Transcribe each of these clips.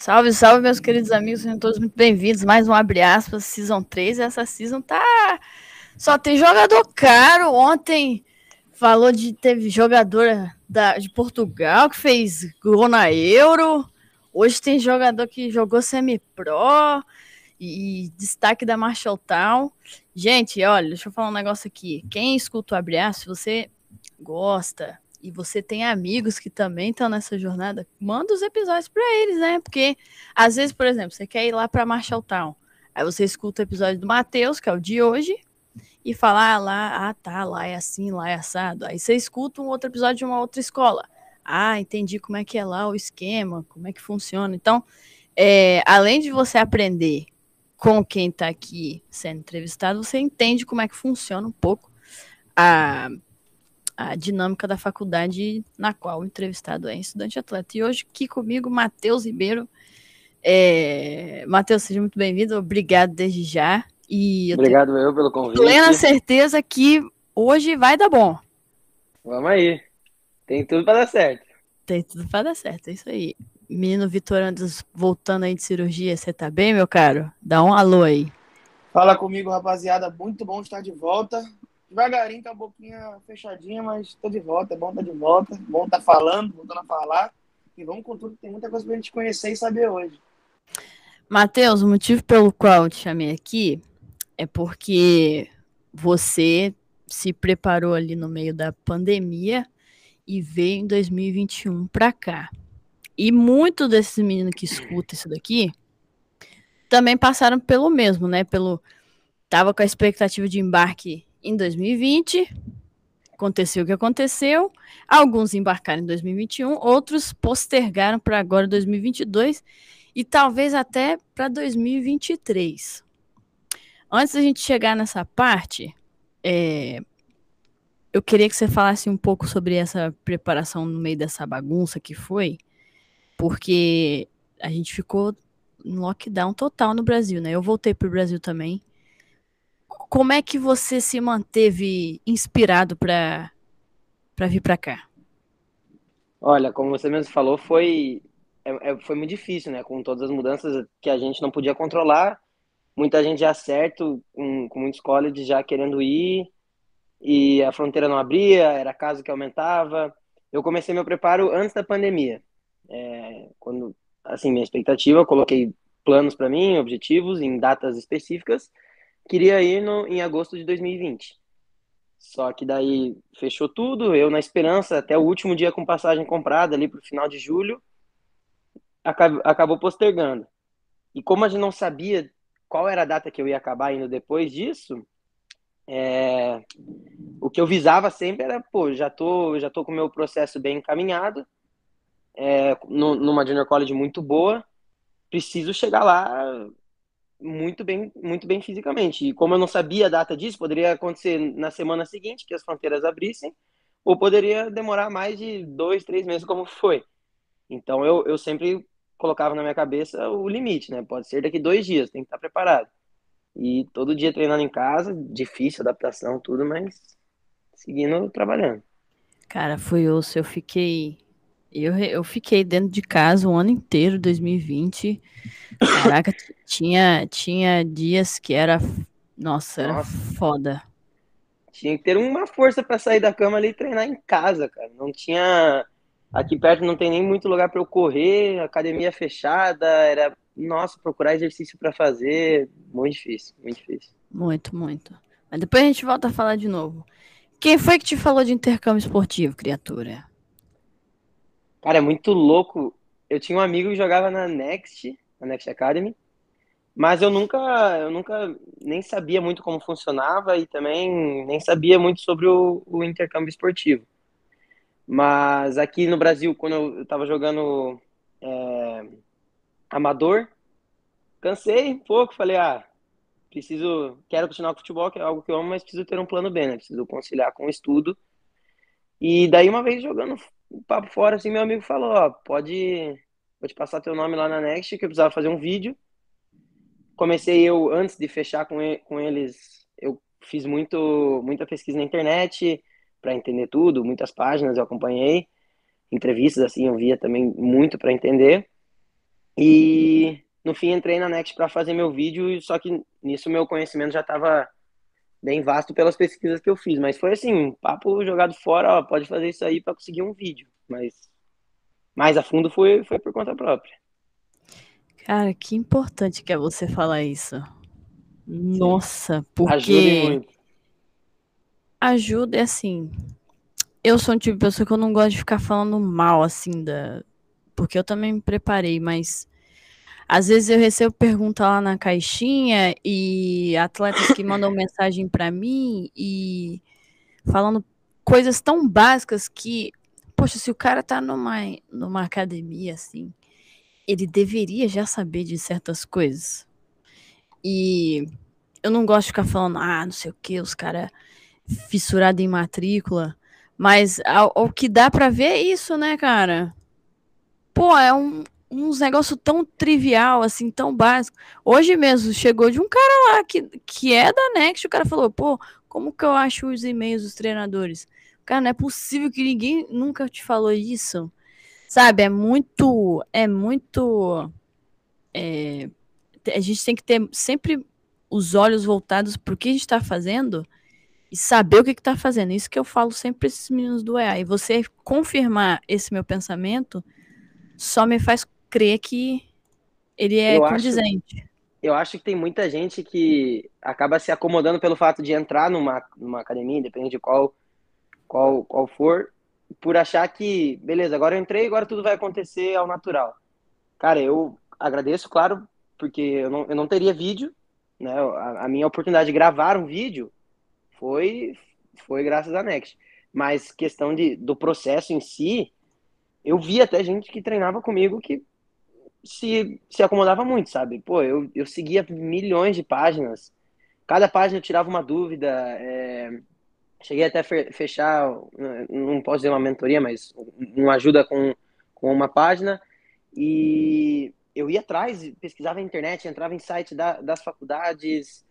Salve, salve, meus queridos amigos, sejam todos muito bem-vindos. Mais um abre aspas, Season 3. Essa season tá. Só tem jogador caro. Ontem falou de. Teve jogadora da, de Portugal que fez gol na Euro. Hoje tem jogador que jogou semi-pro. E destaque da Marshall Town. Gente, olha, deixa eu falar um negócio aqui. Quem escuta o abre aspas, se você gosta e você tem amigos que também estão nessa jornada, manda os episódios para eles, né? Porque às vezes, por exemplo, você quer ir lá para Marshall Town, aí você escuta o episódio do Matheus, que é o de hoje, e fala ah, lá, ah tá, lá é assim, lá é assado. Aí você escuta um outro episódio de uma outra escola. Ah, entendi como é que é lá o esquema, como é que funciona. Então, é, além de você aprender com quem está aqui sendo entrevistado, você entende como é que funciona um pouco a a dinâmica da faculdade na qual o entrevistado é estudante atleta. E hoje aqui comigo, Matheus Ribeiro. É... Matheus, seja muito bem-vindo, obrigado desde já. E eu Obrigado eu pelo convite. Plena certeza que hoje vai dar bom. Vamos aí. Tem tudo para dar certo. Tem tudo para dar certo, é isso aí. Menino Vitor Andes voltando aí de cirurgia, você tá bem, meu caro? Dá um alô aí. Fala comigo, rapaziada. Muito bom estar de volta devagarinho, com a boquinha fechadinha, mas tô de volta, é bom tá de volta, bom estar tá falando, voltando a falar. E vamos com tudo, tem muita coisa pra gente conhecer e saber hoje. Matheus, o motivo pelo qual eu te chamei aqui é porque você se preparou ali no meio da pandemia e veio em 2021 para cá. E muitos desses meninos que escutam isso daqui também passaram pelo mesmo, né? Pelo tava com a expectativa de embarque em 2020. Aconteceu o que aconteceu. Alguns embarcaram em 2021, outros postergaram para agora 2022 e talvez até para 2023. Antes da gente chegar nessa parte, é, eu queria que você falasse um pouco sobre essa preparação no meio dessa bagunça que foi, porque a gente ficou em lockdown total no Brasil, né? Eu voltei para o Brasil também como é que você se manteve inspirado para vir para cá? Olha, como você mesmo falou, foi, é, é, foi muito difícil, né? Com todas as mudanças que a gente não podia controlar, muita gente já certo, com, muitos colleges já querendo ir, e a fronteira não abria, era caso que aumentava. Eu comecei meu preparo antes da pandemia. É, quando, assim, minha expectativa, eu coloquei planos para mim, objetivos em datas específicas, queria ir no, em agosto de 2020. Só que daí fechou tudo, eu na esperança, até o último dia com passagem comprada ali para o final de julho, acabou, postergando. E como a gente não sabia qual era a data que eu ia acabar indo depois disso, é, o que eu visava sempre era, pô, já tô, já tô com o meu processo bem encaminhado, é, numa junior college muito boa, preciso chegar lá muito bem, muito bem fisicamente. E como eu não sabia a data disso, poderia acontecer na semana seguinte, que as fronteiras abrissem, ou poderia demorar mais de dois, três meses, como foi. Então eu, eu sempre colocava na minha cabeça o limite, né? Pode ser daqui dois dias, tem que estar preparado. E todo dia treinando em casa, difícil adaptação, tudo, mas seguindo trabalhando. Cara, foi osso. Eu fiquei eu, eu fiquei dentro de casa o ano inteiro, 2020. Caraca, tinha, tinha dias que era. Nossa, era Nossa. foda. Tinha que ter uma força para sair da cama ali e treinar em casa, cara. Não tinha. Aqui perto não tem nem muito lugar para eu correr, academia fechada, era. Nossa, procurar exercício para fazer. Muito difícil, muito difícil. Muito, muito. Mas depois a gente volta a falar de novo. Quem foi que te falou de intercâmbio esportivo, criatura? Cara, é muito louco. Eu tinha um amigo que jogava na Next, na Next Academy, mas eu nunca, eu nunca nem sabia muito como funcionava e também nem sabia muito sobre o, o intercâmbio esportivo. Mas aqui no Brasil, quando eu estava jogando é, amador, cansei um pouco, falei, ah, preciso, quero continuar com futebol, que é algo que eu amo, mas preciso ter um plano B, né? Preciso conciliar com o estudo. E daí uma vez jogando um papo fora, assim, meu amigo falou, ó, pode, vou te passar teu nome lá na Next, que eu precisava fazer um vídeo. Comecei eu, antes de fechar com, ele, com eles, eu fiz muito, muita pesquisa na internet para entender tudo, muitas páginas eu acompanhei, entrevistas, assim, eu via também muito para entender. E no fim entrei na Next para fazer meu vídeo, só que nisso meu conhecimento já estava bem vasto pelas pesquisas que eu fiz, mas foi assim, papo jogado fora, ó, pode fazer isso aí para conseguir um vídeo, mas mais a fundo foi foi por conta própria. Cara, que importante que é você falar isso. Nossa, porque Ajuda muito. ajuda é assim. Eu sou um tipo de pessoa que eu não gosto de ficar falando mal assim da, porque eu também me preparei, mas às vezes eu recebo pergunta lá na caixinha e atletas que mandam mensagem para mim e falando coisas tão básicas que, poxa, se o cara tá numa, numa academia assim, ele deveria já saber de certas coisas. E eu não gosto de ficar falando, ah, não sei o que, os caras fissurados em matrícula. Mas o que dá para ver é isso, né, cara? Pô, é um, uns negócio tão trivial, assim, tão básico. Hoje mesmo chegou de um cara lá que, que é da Next, o cara falou, pô, como que eu acho os e-mails dos treinadores? Cara, não é possível que ninguém nunca te falou isso. Sabe, é muito, é muito, é, a gente tem que ter sempre os olhos voltados para o que a gente está fazendo e saber o que está fazendo. Isso que eu falo sempre para esses meninos do EA. E você confirmar esse meu pensamento só me faz crer que ele é eu condizente. Acho, eu acho que tem muita gente que acaba se acomodando pelo fato de entrar numa, numa academia, depende de qual, qual, qual for, por achar que, beleza, agora eu entrei, agora tudo vai acontecer ao natural. Cara, eu agradeço, claro, porque eu não, eu não teria vídeo, né? A, a minha oportunidade de gravar um vídeo foi, foi graças à Next. Mas questão de, do processo em si, eu vi até gente que treinava comigo que se, se acomodava muito, sabe? Pô, eu, eu seguia milhões de páginas. Cada página eu tirava uma dúvida. É... Cheguei até fechar, não posso dizer uma mentoria, mas uma ajuda com, com uma página. E eu ia atrás, pesquisava na internet, entrava em site da, das faculdades.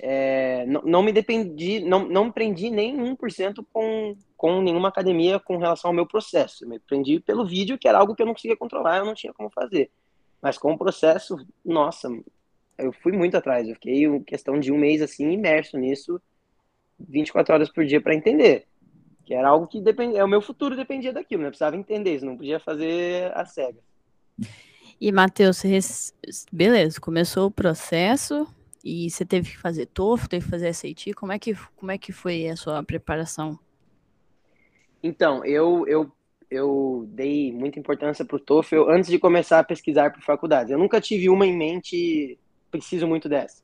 É, não, não, me dependi, não, não me prendi nem 1% com, com nenhuma academia com relação ao meu processo. Eu me prendi pelo vídeo, que era algo que eu não conseguia controlar, eu não tinha como fazer. Mas com o processo, nossa, eu fui muito atrás. Eu fiquei questão de um mês assim, imerso nisso, 24 horas por dia para entender. Que era algo que dependia, o meu futuro dependia daquilo, né? Eu precisava entender isso, não podia fazer a cega. E, Matheus, beleza, começou o processo e você teve que fazer TOEFL, teve que fazer SAT, como é que, como é que foi a sua preparação? Então, eu, eu eu dei muita importância para o TOEFL antes de começar a pesquisar por faculdades. Eu nunca tive uma em mente, preciso muito dessa.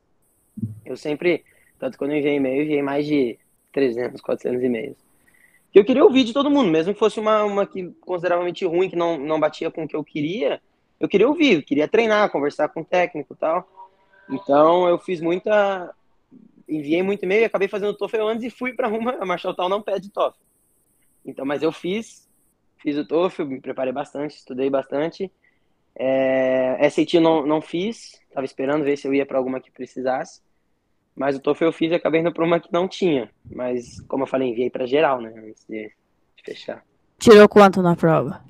Eu sempre, tanto quando eu enviei e-mail, enviei mais de 300, 400 e-mails. Eu queria ouvir de todo mundo, mesmo que fosse uma, uma que consideravelmente ruim, que não, não batia com o que eu queria, eu queria ouvir, eu queria treinar, conversar com o técnico e tal. Então eu fiz muita. Enviei muito e-mail, acabei fazendo o TOEFL antes e fui para uma. A Marshall Town não pede TOEFL. Então, mas eu fiz fiz o TOEFL, me preparei bastante, estudei bastante. É, SAT não, não fiz, estava esperando ver se eu ia para alguma que precisasse. Mas o TOEFL eu fiz e acabei indo para uma que não tinha. Mas, como eu falei, enviei para geral, né? Antes de, fechar. Tirou quanto na prova?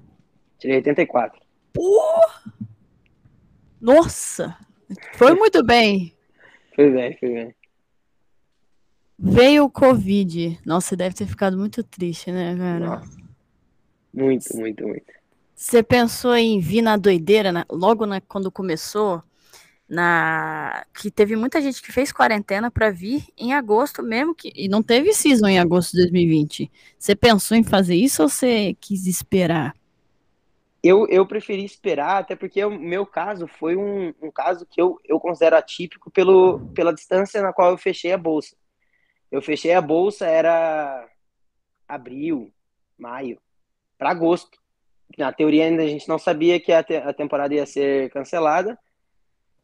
Tirei 84. Porra! Nossa! Foi muito bem. foi bem, foi bem. Veio o Covid. Nossa, deve ter ficado muito triste, né, cara? Nossa. Muito, muito, muito. Você pensou em vir na doideira, né? logo na, quando começou, na que teve muita gente que fez quarentena para vir em agosto mesmo, que, e não teve season em agosto de 2020. Você pensou em fazer isso ou você quis esperar? Eu, eu preferi esperar, até porque o meu caso foi um, um caso que eu, eu considero atípico pelo, pela distância na qual eu fechei a bolsa. Eu fechei a bolsa, era abril, maio para agosto. Na teoria ainda a gente não sabia que a, te a temporada ia ser cancelada.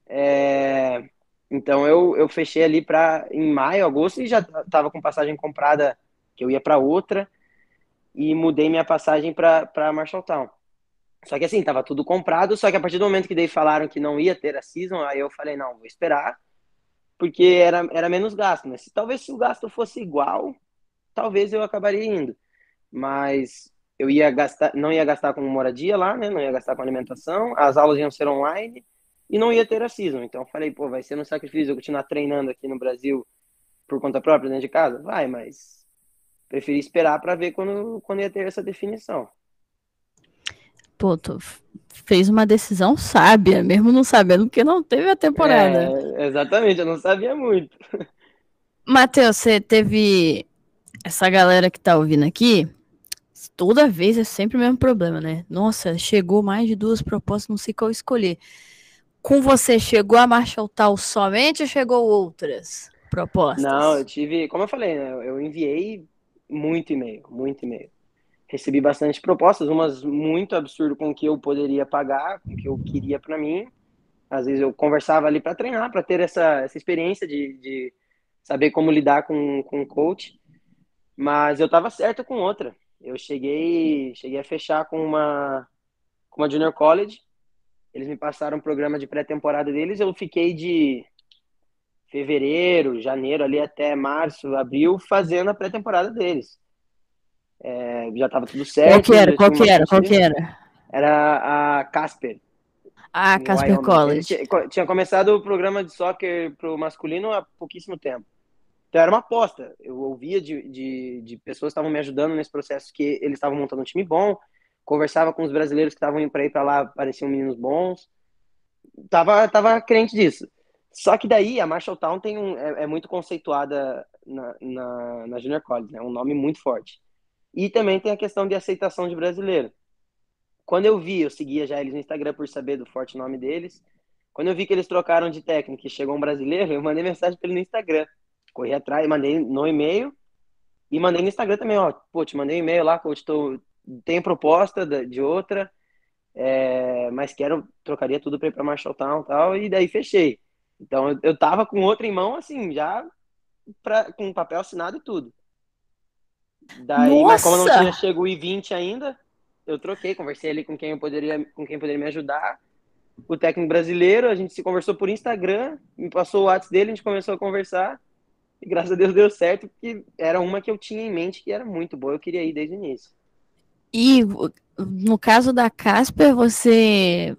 É... Então eu, eu fechei ali para em maio, agosto e já estava com passagem comprada que eu ia para outra e mudei minha passagem para Marshalltown. Só que assim, tava tudo comprado, só que a partir do momento que daí falaram que não ia ter a season, aí eu falei, não, vou esperar, porque era, era menos gasto, né? Se, talvez se o gasto fosse igual, talvez eu acabaria indo. Mas eu ia gastar, não ia gastar com moradia lá, né? Não ia gastar com alimentação, as aulas iam ser online e não ia ter a season. Então eu falei, pô, vai ser um sacrifício eu continuar treinando aqui no Brasil por conta própria dentro de casa? Vai, mas preferi esperar para ver quando, quando ia ter essa definição. Pô, tu fez uma decisão sábia, mesmo não sabendo que não teve a temporada. É, exatamente, eu não sabia muito. Matheus, você teve essa galera que tá ouvindo aqui, toda vez é sempre o mesmo problema, né? Nossa, chegou mais de duas propostas, não sei qual escolher. Com você, chegou a Marshall Tal somente ou chegou outras propostas? Não, eu tive, como eu falei, né? Eu enviei muito e-mail, muito e-mail. Recebi bastante propostas, umas muito absurdas com o que eu poderia pagar, com o que eu queria para mim. Às vezes eu conversava ali para treinar, para ter essa, essa experiência de, de saber como lidar com, com o coach. Mas eu estava certo com outra eu cheguei, cheguei a fechar com uma, com uma Junior College. Eles me passaram um programa de pré-temporada deles. Eu fiquei de fevereiro, janeiro, ali até março, abril, fazendo a pré-temporada deles. É, já estava tudo certo. Qual que era? Qual que era? Qual que era? Era a Casper. Ah, Casper College. Tinha, tinha começado o programa de soccer pro masculino há pouquíssimo tempo. Então era uma aposta. Eu ouvia de, de, de pessoas que estavam me ajudando nesse processo que eles estavam montando um time bom, conversava com os brasileiros que estavam indo para ir para lá, pareciam meninos bons. Tava, tava crente disso. Só que daí a Marshalltown tem um, é, é muito conceituada na, na, na, Junior College, né? um nome muito forte. E também tem a questão de aceitação de brasileiro. Quando eu vi, eu seguia já eles no Instagram por saber do forte nome deles. Quando eu vi que eles trocaram de técnico e chegou um brasileiro, eu mandei mensagem para ele no Instagram corri atrás, mandei no e-mail e mandei no Instagram também, ó, pô, te mandei um e-mail lá, coach, tô, tem proposta de outra, é, mas quero, trocaria tudo para ir para Marshalltown e tal, e daí fechei. Então eu, eu tava com outra em mão, assim, já pra, com papel assinado e tudo. Daí, Nossa! mas como não tinha chego o I-20 ainda, eu troquei, conversei ali com quem eu poderia, com quem poderia me ajudar. O técnico brasileiro, a gente se conversou por Instagram, me passou o WhatsApp dele, a gente começou a conversar. E graças a Deus deu certo, porque era uma que eu tinha em mente que era muito boa, eu queria ir desde o início. E no caso da Casper, você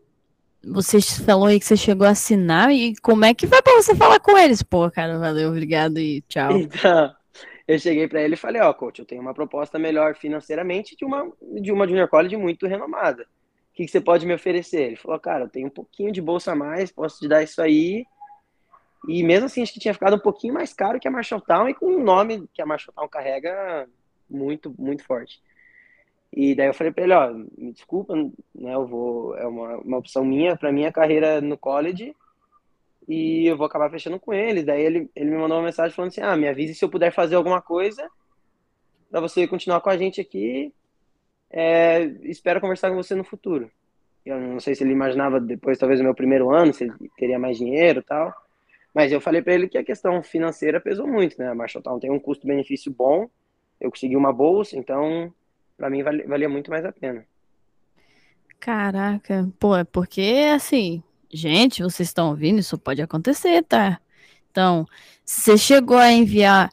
você falou aí que você chegou a assinar e como é que vai para você falar com eles? Pô, cara, valeu, obrigado e tchau. Então, eu cheguei para ele e falei, ó, oh, coach, eu tenho uma proposta melhor financeiramente de uma de uma junior college muito renomada. O que, que você pode me oferecer? Ele falou, cara, eu tenho um pouquinho de bolsa a mais, posso te dar isso aí e mesmo assim, acho que tinha ficado um pouquinho mais caro que a Marshalltown e com um nome que a Marshalltown carrega muito, muito forte. E daí eu falei para ele, ó, me desculpa, né, eu vou, é uma, uma opção minha para minha carreira no college e eu vou acabar fechando com ele. Daí ele, ele me mandou uma mensagem falando assim, ah, me avise se eu puder fazer alguma coisa para você continuar com a gente aqui. É, espero conversar com você no futuro. Eu não sei se ele imaginava depois, talvez, o meu primeiro ano, se ele teria mais dinheiro e tal. Mas eu falei para ele que a questão financeira pesou muito, né? A Marshalltown tem um custo-benefício bom, eu consegui uma bolsa, então para mim valia, valia muito mais a pena. Caraca, pô, é porque assim, gente, vocês estão ouvindo, isso pode acontecer, tá? Então, você chegou a enviar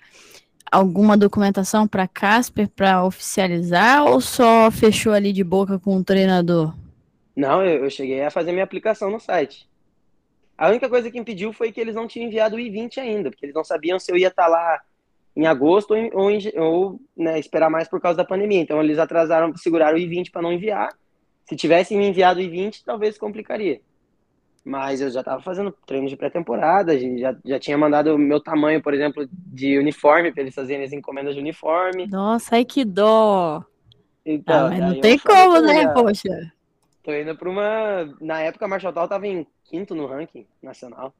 alguma documentação para Casper para oficializar ou só fechou ali de boca com o treinador? Não, eu, eu cheguei a fazer minha aplicação no site. A única coisa que impediu foi que eles não tinham enviado o I-20 ainda, porque eles não sabiam se eu ia estar lá em agosto ou, ou, ou né, esperar mais por causa da pandemia. Então eles atrasaram, seguraram o I-20 para não enviar. Se tivessem me enviado o I-20, talvez complicaria. Mas eu já estava fazendo treino de pré-temporada, já, já tinha mandado o meu tamanho, por exemplo, de uniforme, para eles fazerem as encomendas de uniforme. Nossa, ai que dó! Então, ah, mas não tem como, né, poxa? Tô indo para uma. Na época, a Marshall Tal tava em quinto no ranking nacional.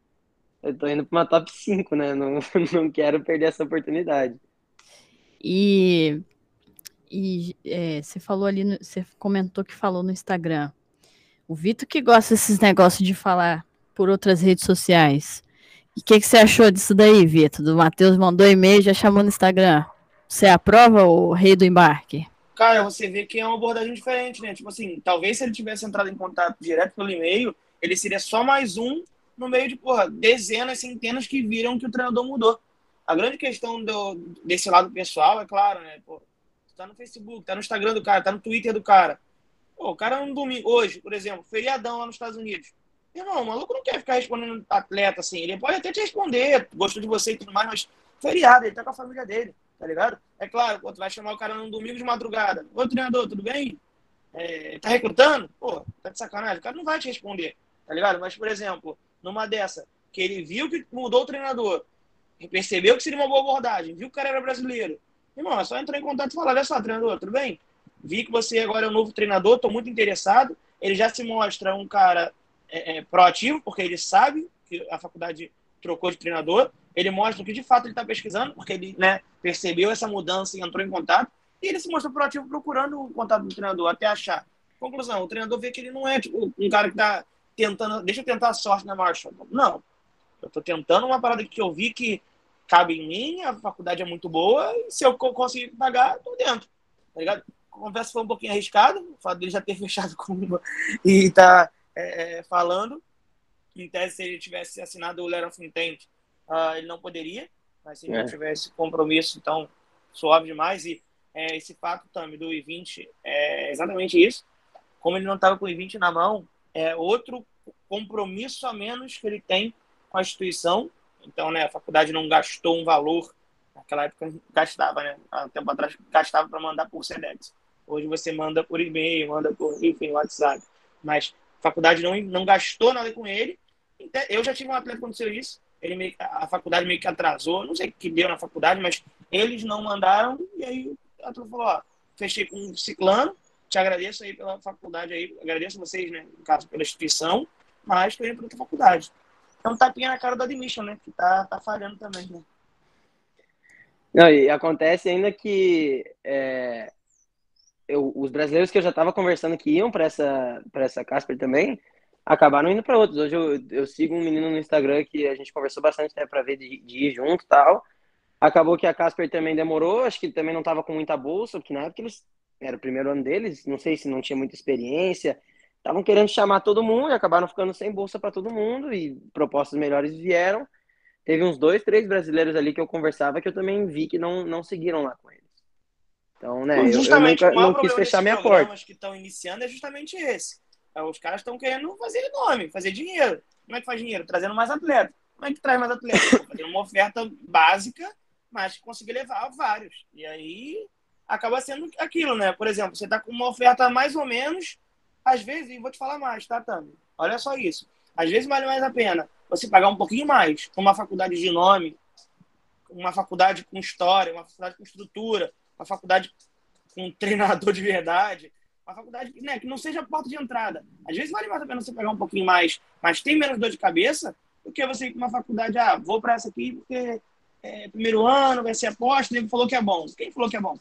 Eu tô indo para uma top 5, né? Não, não quero perder essa oportunidade. E, e é, você falou ali, no, você comentou que falou no Instagram. O Vitor que gosta desses negócios de falar por outras redes sociais. E o que, que você achou disso daí, Vitor? Do Matheus mandou e-mail já chamou no Instagram. Você aprova o rei do embarque? Cara, você vê que é uma abordagem diferente, né? Tipo assim, talvez se ele tivesse entrado em contato direto pelo e-mail, ele seria só mais um no meio de, porra, dezenas, centenas que viram que o treinador mudou. A grande questão do, desse lado pessoal, é claro, né? Pô, tá no Facebook, tá no Instagram do cara, tá no Twitter do cara. Pô, o cara no domingo, hoje, por exemplo, feriadão lá nos Estados Unidos. Irmão, o maluco não quer ficar respondendo atleta assim. Ele pode até te responder, gostou de você e tudo mais, mas feriado, ele tá com a família dele, tá ligado? É claro, pô, tu vai chamar o cara no domingo de madrugada. Ô, treinador, tudo bem? É, tá recrutando? Pô, tá de sacanagem. O cara não vai te responder, tá ligado? Mas, por exemplo, numa dessa, que ele viu que mudou o treinador, percebeu que seria uma boa abordagem, viu que o cara era brasileiro. Irmão, é só entrar em contato e falar, olha só, treinador, tudo bem? Vi que você agora é um novo treinador, estou muito interessado. Ele já se mostra um cara é, é, proativo, porque ele sabe que a faculdade trocou de treinador. Ele mostra que de fato ele está pesquisando, porque ele né, percebeu essa mudança e entrou em contato. E ele se mostra proativo procurando o contato do treinador até achar. Conclusão: o treinador vê que ele não é tipo, um cara que está tentando, deixa eu tentar a sorte na Marshall. Não. Eu estou tentando uma parada que eu vi que cabe em mim, a faculdade é muito boa, e se eu conseguir pagar, estou dentro. Tá ligado? A conversa foi um pouquinho arriscada, o fato dele já ter fechado com uma e tá é, é, falando. Em tese, se ele tivesse assinado o Letter of Intent, uh, ele não poderia, mas se ele é. tivesse compromisso, então suave demais. E é, esse fato também do I-20 é exatamente isso. Como ele não estava com o I-20 na mão, é outro compromisso a menos que ele tem com a instituição. Então, né, a faculdade não gastou um valor, naquela época gastava, né, há um tempo atrás gastava para mandar por SEDEX. Hoje você manda por e-mail, manda por, enfim, WhatsApp. Mas a faculdade não, não gastou nada com ele. Eu já tive um atleta que aconteceu isso. Ele meio, a faculdade meio que atrasou, não sei o que deu na faculdade, mas eles não mandaram. E aí a turma falou: ó, fechei com um ciclano, te agradeço aí pela faculdade aí, agradeço vocês, né, no caso, pela instituição, mas estou indo para outra faculdade. Então tapinha na cara do admission, né, que tá, tá falhando também, né. Não, e acontece ainda que é, eu, os brasileiros que eu já estava conversando que iam para essa, essa Casper também, acabaram indo para outros. Hoje eu, eu sigo um menino no Instagram que a gente conversou bastante né, para ver de, de ir junto e tal. Acabou que a Casper também demorou, acho que também não estava com muita bolsa, porque na época eles era o primeiro ano deles, não sei se não tinha muita experiência, estavam querendo chamar todo mundo e acabaram ficando sem bolsa para todo mundo e propostas melhores vieram. Teve uns dois, três brasileiros ali que eu conversava que eu também vi que não, não seguiram lá com eles. Então, né, eu, eu nunca, não quis fechar minha porta. que estão iniciando é justamente esse. É, os caras estão querendo fazer nome, fazer dinheiro. Como é que faz dinheiro? Trazendo mais atleta. Como é que traz mais atleta? Fazendo uma oferta básica, mas conseguir levar vários. E aí acaba sendo aquilo, né? Por exemplo, você está com uma oferta mais ou menos, às vezes, e vou te falar mais, tá, Tami? Olha só isso. Às vezes vale mais a pena você pagar um pouquinho mais uma faculdade de nome, uma faculdade com história, uma faculdade com estrutura, uma faculdade com treinador de verdade, uma faculdade né, que não seja porta de entrada. Às vezes vale mais a pena você pegar um pouquinho mais, mas tem menos dor de cabeça do que você ir para uma faculdade, ah, vou para essa aqui porque é primeiro ano, vai ser aposta, ele falou que é bom. Quem falou que é bom?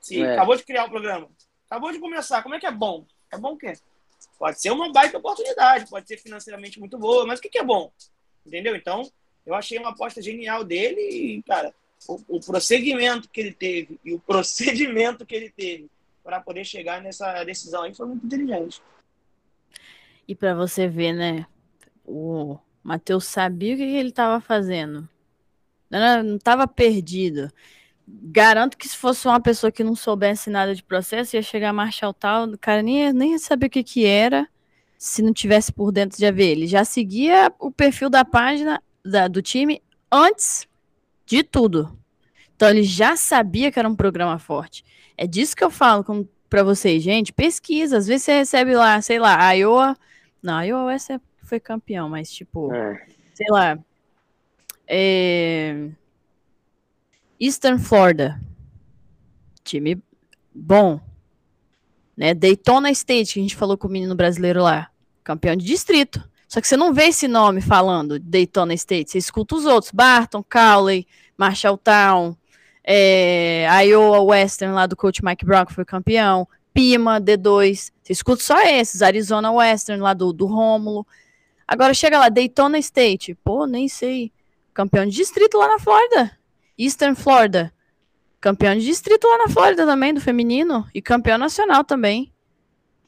Se é. acabou de criar o programa, acabou de começar, como é que é bom? É bom o quê? Pode ser uma baita oportunidade, pode ser financeiramente muito boa, mas o que, que é bom? Entendeu? Então, eu achei uma aposta genial dele e, cara, o, o prosseguimento que ele teve e o procedimento que ele teve para poder chegar nessa decisão aí foi muito inteligente. E para você ver, né? O Matheus sabia o que ele estava fazendo. Não estava perdido garanto que se fosse uma pessoa que não soubesse nada de processo, ia chegar a marchar o tal, o cara nem, nem ia saber o que, que era se não tivesse por dentro de ver. Ele já seguia o perfil da página da, do time antes de tudo. Então ele já sabia que era um programa forte. É disso que eu falo para vocês, gente. Pesquisa. Às vezes você recebe lá, sei lá, a Iowa. Não, a Iowa foi campeão, mas tipo, é. sei lá. É Eastern Florida. Time bom. Né? Daytona State, que a gente falou com o menino brasileiro lá. Campeão de distrito. Só que você não vê esse nome falando Daytona State. Você escuta os outros. Barton, Cowley, Marshalltown, é, Iowa Western, lá do coach Mike Brown, que foi campeão. Pima, D2. Você escuta só esses. Arizona Western, lá do, do Rômulo. Agora chega lá, Daytona State. Pô, nem sei. Campeão de distrito lá na Flórida. Eastern Florida. Campeão de distrito lá na Flórida também, do feminino. E campeão nacional também.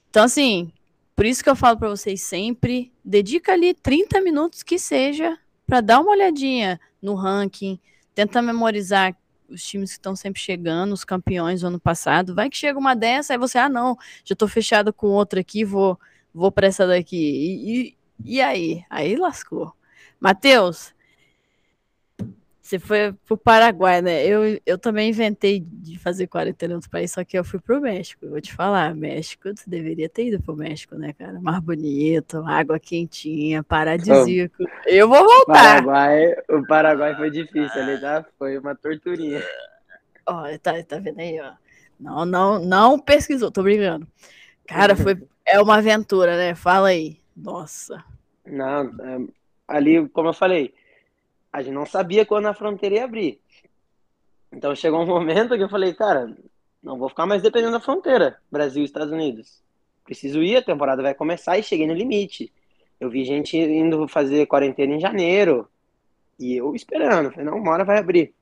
Então, assim, por isso que eu falo para vocês sempre, dedica ali 30 minutos que seja para dar uma olhadinha no ranking, tenta memorizar os times que estão sempre chegando, os campeões do ano passado. Vai que chega uma dessa, aí você, ah, não, já estou fechado com outra aqui, vou, vou para essa daqui. E, e, e aí? Aí lascou. Matheus, você foi pro Paraguai, né? Eu, eu também inventei de fazer quarentena no outro país, só que eu fui pro México. Eu vou te falar, México, você deveria ter ido pro México, né, cara? Mar bonito, água quentinha, paradisíaco. Oh, eu vou voltar. Paraguai, o Paraguai foi difícil ali, tá? Foi uma torturinha. Ó, tá, tá vendo aí, ó. Não, não, não pesquisou, tô brincando. Cara, foi é uma aventura, né? Fala aí. Nossa. Não, é, ali, como eu falei, a gente não sabia quando a fronteira ia abrir. Então chegou um momento que eu falei, cara, não vou ficar mais dependendo da fronteira, Brasil e Estados Unidos. Preciso ir, a temporada vai começar e cheguei no limite. Eu vi gente indo fazer quarentena em janeiro e eu esperando, falei, não, uma hora vai abrir.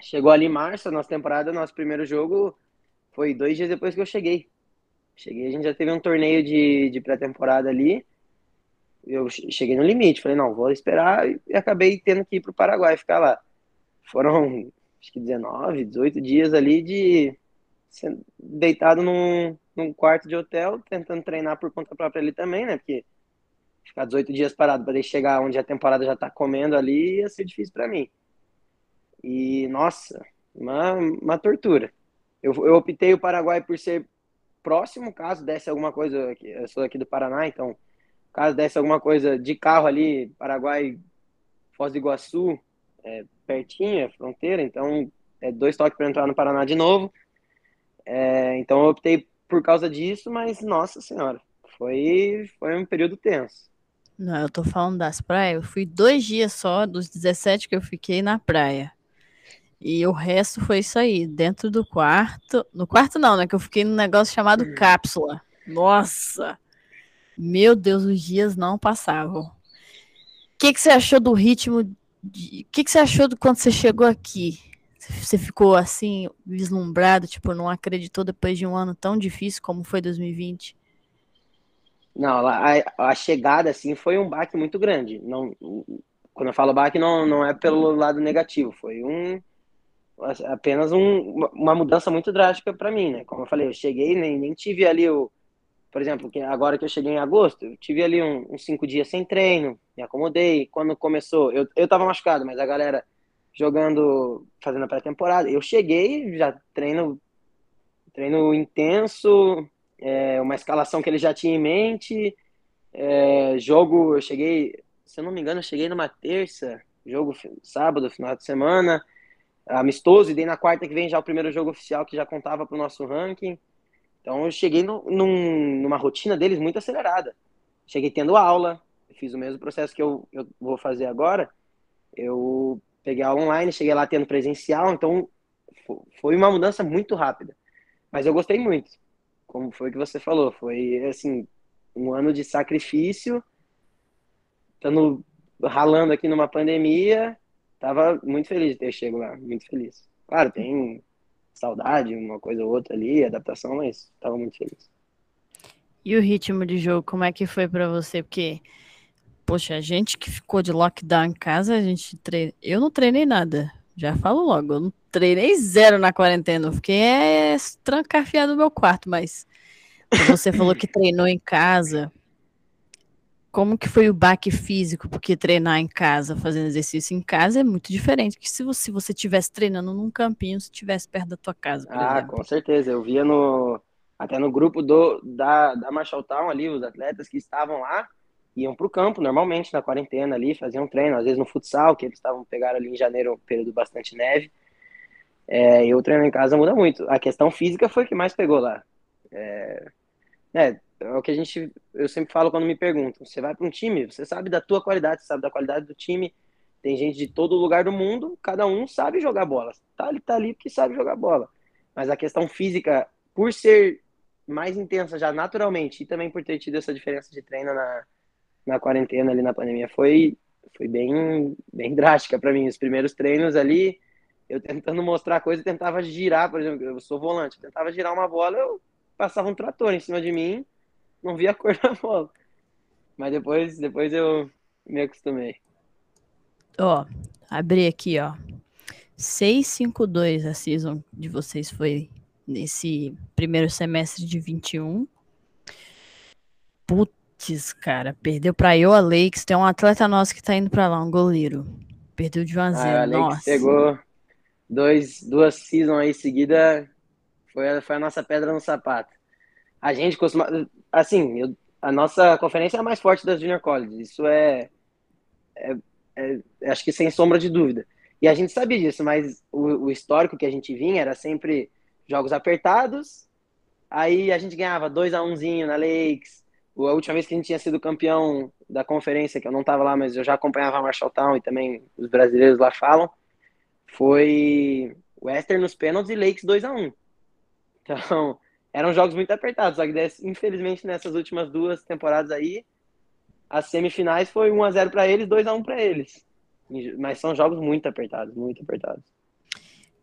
Chegou ali em março, nossa temporada, nosso primeiro jogo foi dois dias depois que eu cheguei. Cheguei, a gente já teve um torneio de, de pré-temporada ali eu cheguei no limite, falei, não, vou esperar e acabei tendo que ir para o Paraguai ficar lá. Foram, acho que 19, 18 dias ali de deitado num, num quarto de hotel, tentando treinar por conta própria ali também, né? Porque ficar 18 dias parado para chegar onde a temporada já tá comendo ali ia ser difícil para mim. E, nossa, uma, uma tortura. Eu, eu optei o Paraguai por ser próximo, caso desse alguma coisa, eu sou aqui do Paraná, então caso desse alguma coisa de carro ali, Paraguai, Foz do Iguaçu, é, pertinho, é fronteira, então é dois toques para entrar no Paraná de novo. É, então eu optei por causa disso, mas nossa senhora, foi, foi um período tenso. Não, eu tô falando das praias. Eu fui dois dias só, dos 17 que eu fiquei na praia. E o resto foi isso aí, dentro do quarto. No quarto não, né? Que eu fiquei num negócio chamado hum. cápsula. Nossa! Meu Deus, os dias não passavam. O que, que você achou do ritmo? O que, que você achou do quando você chegou aqui? Você ficou assim, vislumbrado, tipo, não acreditou depois de um ano tão difícil como foi 2020? Não, a, a chegada, assim, foi um baque muito grande. Não, quando eu falo baque, não, não é pelo lado negativo, foi um apenas um, uma mudança muito drástica para mim, né? Como eu falei, eu cheguei nem, nem tive ali o, por exemplo, que agora que eu cheguei em agosto, eu tive ali um, uns cinco dias sem treino, me acomodei. Quando começou, eu, eu tava machucado, mas a galera jogando, fazendo a pré-temporada, eu cheguei, já treino, treino intenso, é, uma escalação que ele já tinha em mente, é, jogo, eu cheguei, se eu não me engano, eu cheguei numa terça, jogo sábado, final de semana, amistoso, e dei na quarta que vem já o primeiro jogo oficial que já contava pro nosso ranking. Então eu cheguei no, num, numa rotina deles muito acelerada. Cheguei tendo aula, fiz o mesmo processo que eu, eu vou fazer agora. Eu peguei aula online, cheguei lá tendo presencial, então foi uma mudança muito rápida. Mas eu gostei muito, como foi que você falou, foi assim, um ano de sacrifício, estando ralando aqui numa pandemia, tava muito feliz de ter chegado lá, muito feliz. Claro, tem saudade, uma coisa ou outra ali, adaptação, mas estava muito feliz. E o ritmo de jogo, como é que foi para você? Porque, poxa, a gente que ficou de lockdown em casa, a gente treina. Eu não treinei nada, já falo logo, eu não treinei zero na quarentena, fiquei é, trancafiado no meu quarto, mas você falou que treinou em casa como que foi o baque físico? Porque treinar em casa, fazendo exercício em casa é muito diferente que se você, se você tivesse treinando num campinho, se estivesse perto da tua casa, Ah, exemplo. com certeza. Eu via no até no grupo do da, da Marshall Town ali, os atletas que estavam lá iam para o campo normalmente na quarentena ali, faziam treino, às vezes no futsal, que eles estavam pegaram ali em janeiro, um período bastante neve. É, eu treino em casa muda muito. A questão física foi o que mais pegou lá. É, é, é o que a gente, eu sempre falo quando me perguntam. Você vai para um time, você sabe da tua qualidade, sabe da qualidade do time. Tem gente de todo lugar do mundo, cada um sabe jogar bola. Tá, ele tá ali porque sabe jogar bola. Mas a questão física, por ser mais intensa já naturalmente e também por ter tido essa diferença de treino na, na quarentena ali na pandemia, foi, foi bem, bem drástica para mim. Os primeiros treinos ali, eu tentando mostrar coisa, tentava girar, por exemplo, eu sou volante, eu tentava girar uma bola, eu passava um trator em cima de mim, não via a cor da bola. Mas depois, depois eu me acostumei. Ó, abri aqui, ó. 6-5-2 a season de vocês foi nesse primeiro semestre de 21. Putz, cara, perdeu pra Iowa Lakes. Tem um atleta nosso que tá indo pra lá, um goleiro. Perdeu de 1 a 0 Ah, Nossa. Pegou dois, duas seasons aí seguida, foi, foi a nossa pedra no sapato. A gente costuma, assim, eu- a nossa conferência é a mais forte das Junior Colleges, isso é, é- é- acho que sem sombra de dúvida. E a gente sabia disso, mas o, o histórico que a gente vinha era sempre jogos apertados, aí a gente ganhava 2 a 1zinho na Lakes, a última vez que a gente tinha sido campeão da conferência, que eu não estava lá, mas eu já acompanhava a Marshalltown e também os brasileiros lá falam, foi Western nos pênaltis e Lakes 2 a 1 Então, eram jogos muito apertados, só que infelizmente nessas últimas duas temporadas aí, as semifinais foi 1 a 0 para eles, 2 a 1 para eles. Mas são jogos muito apertados, muito apertados.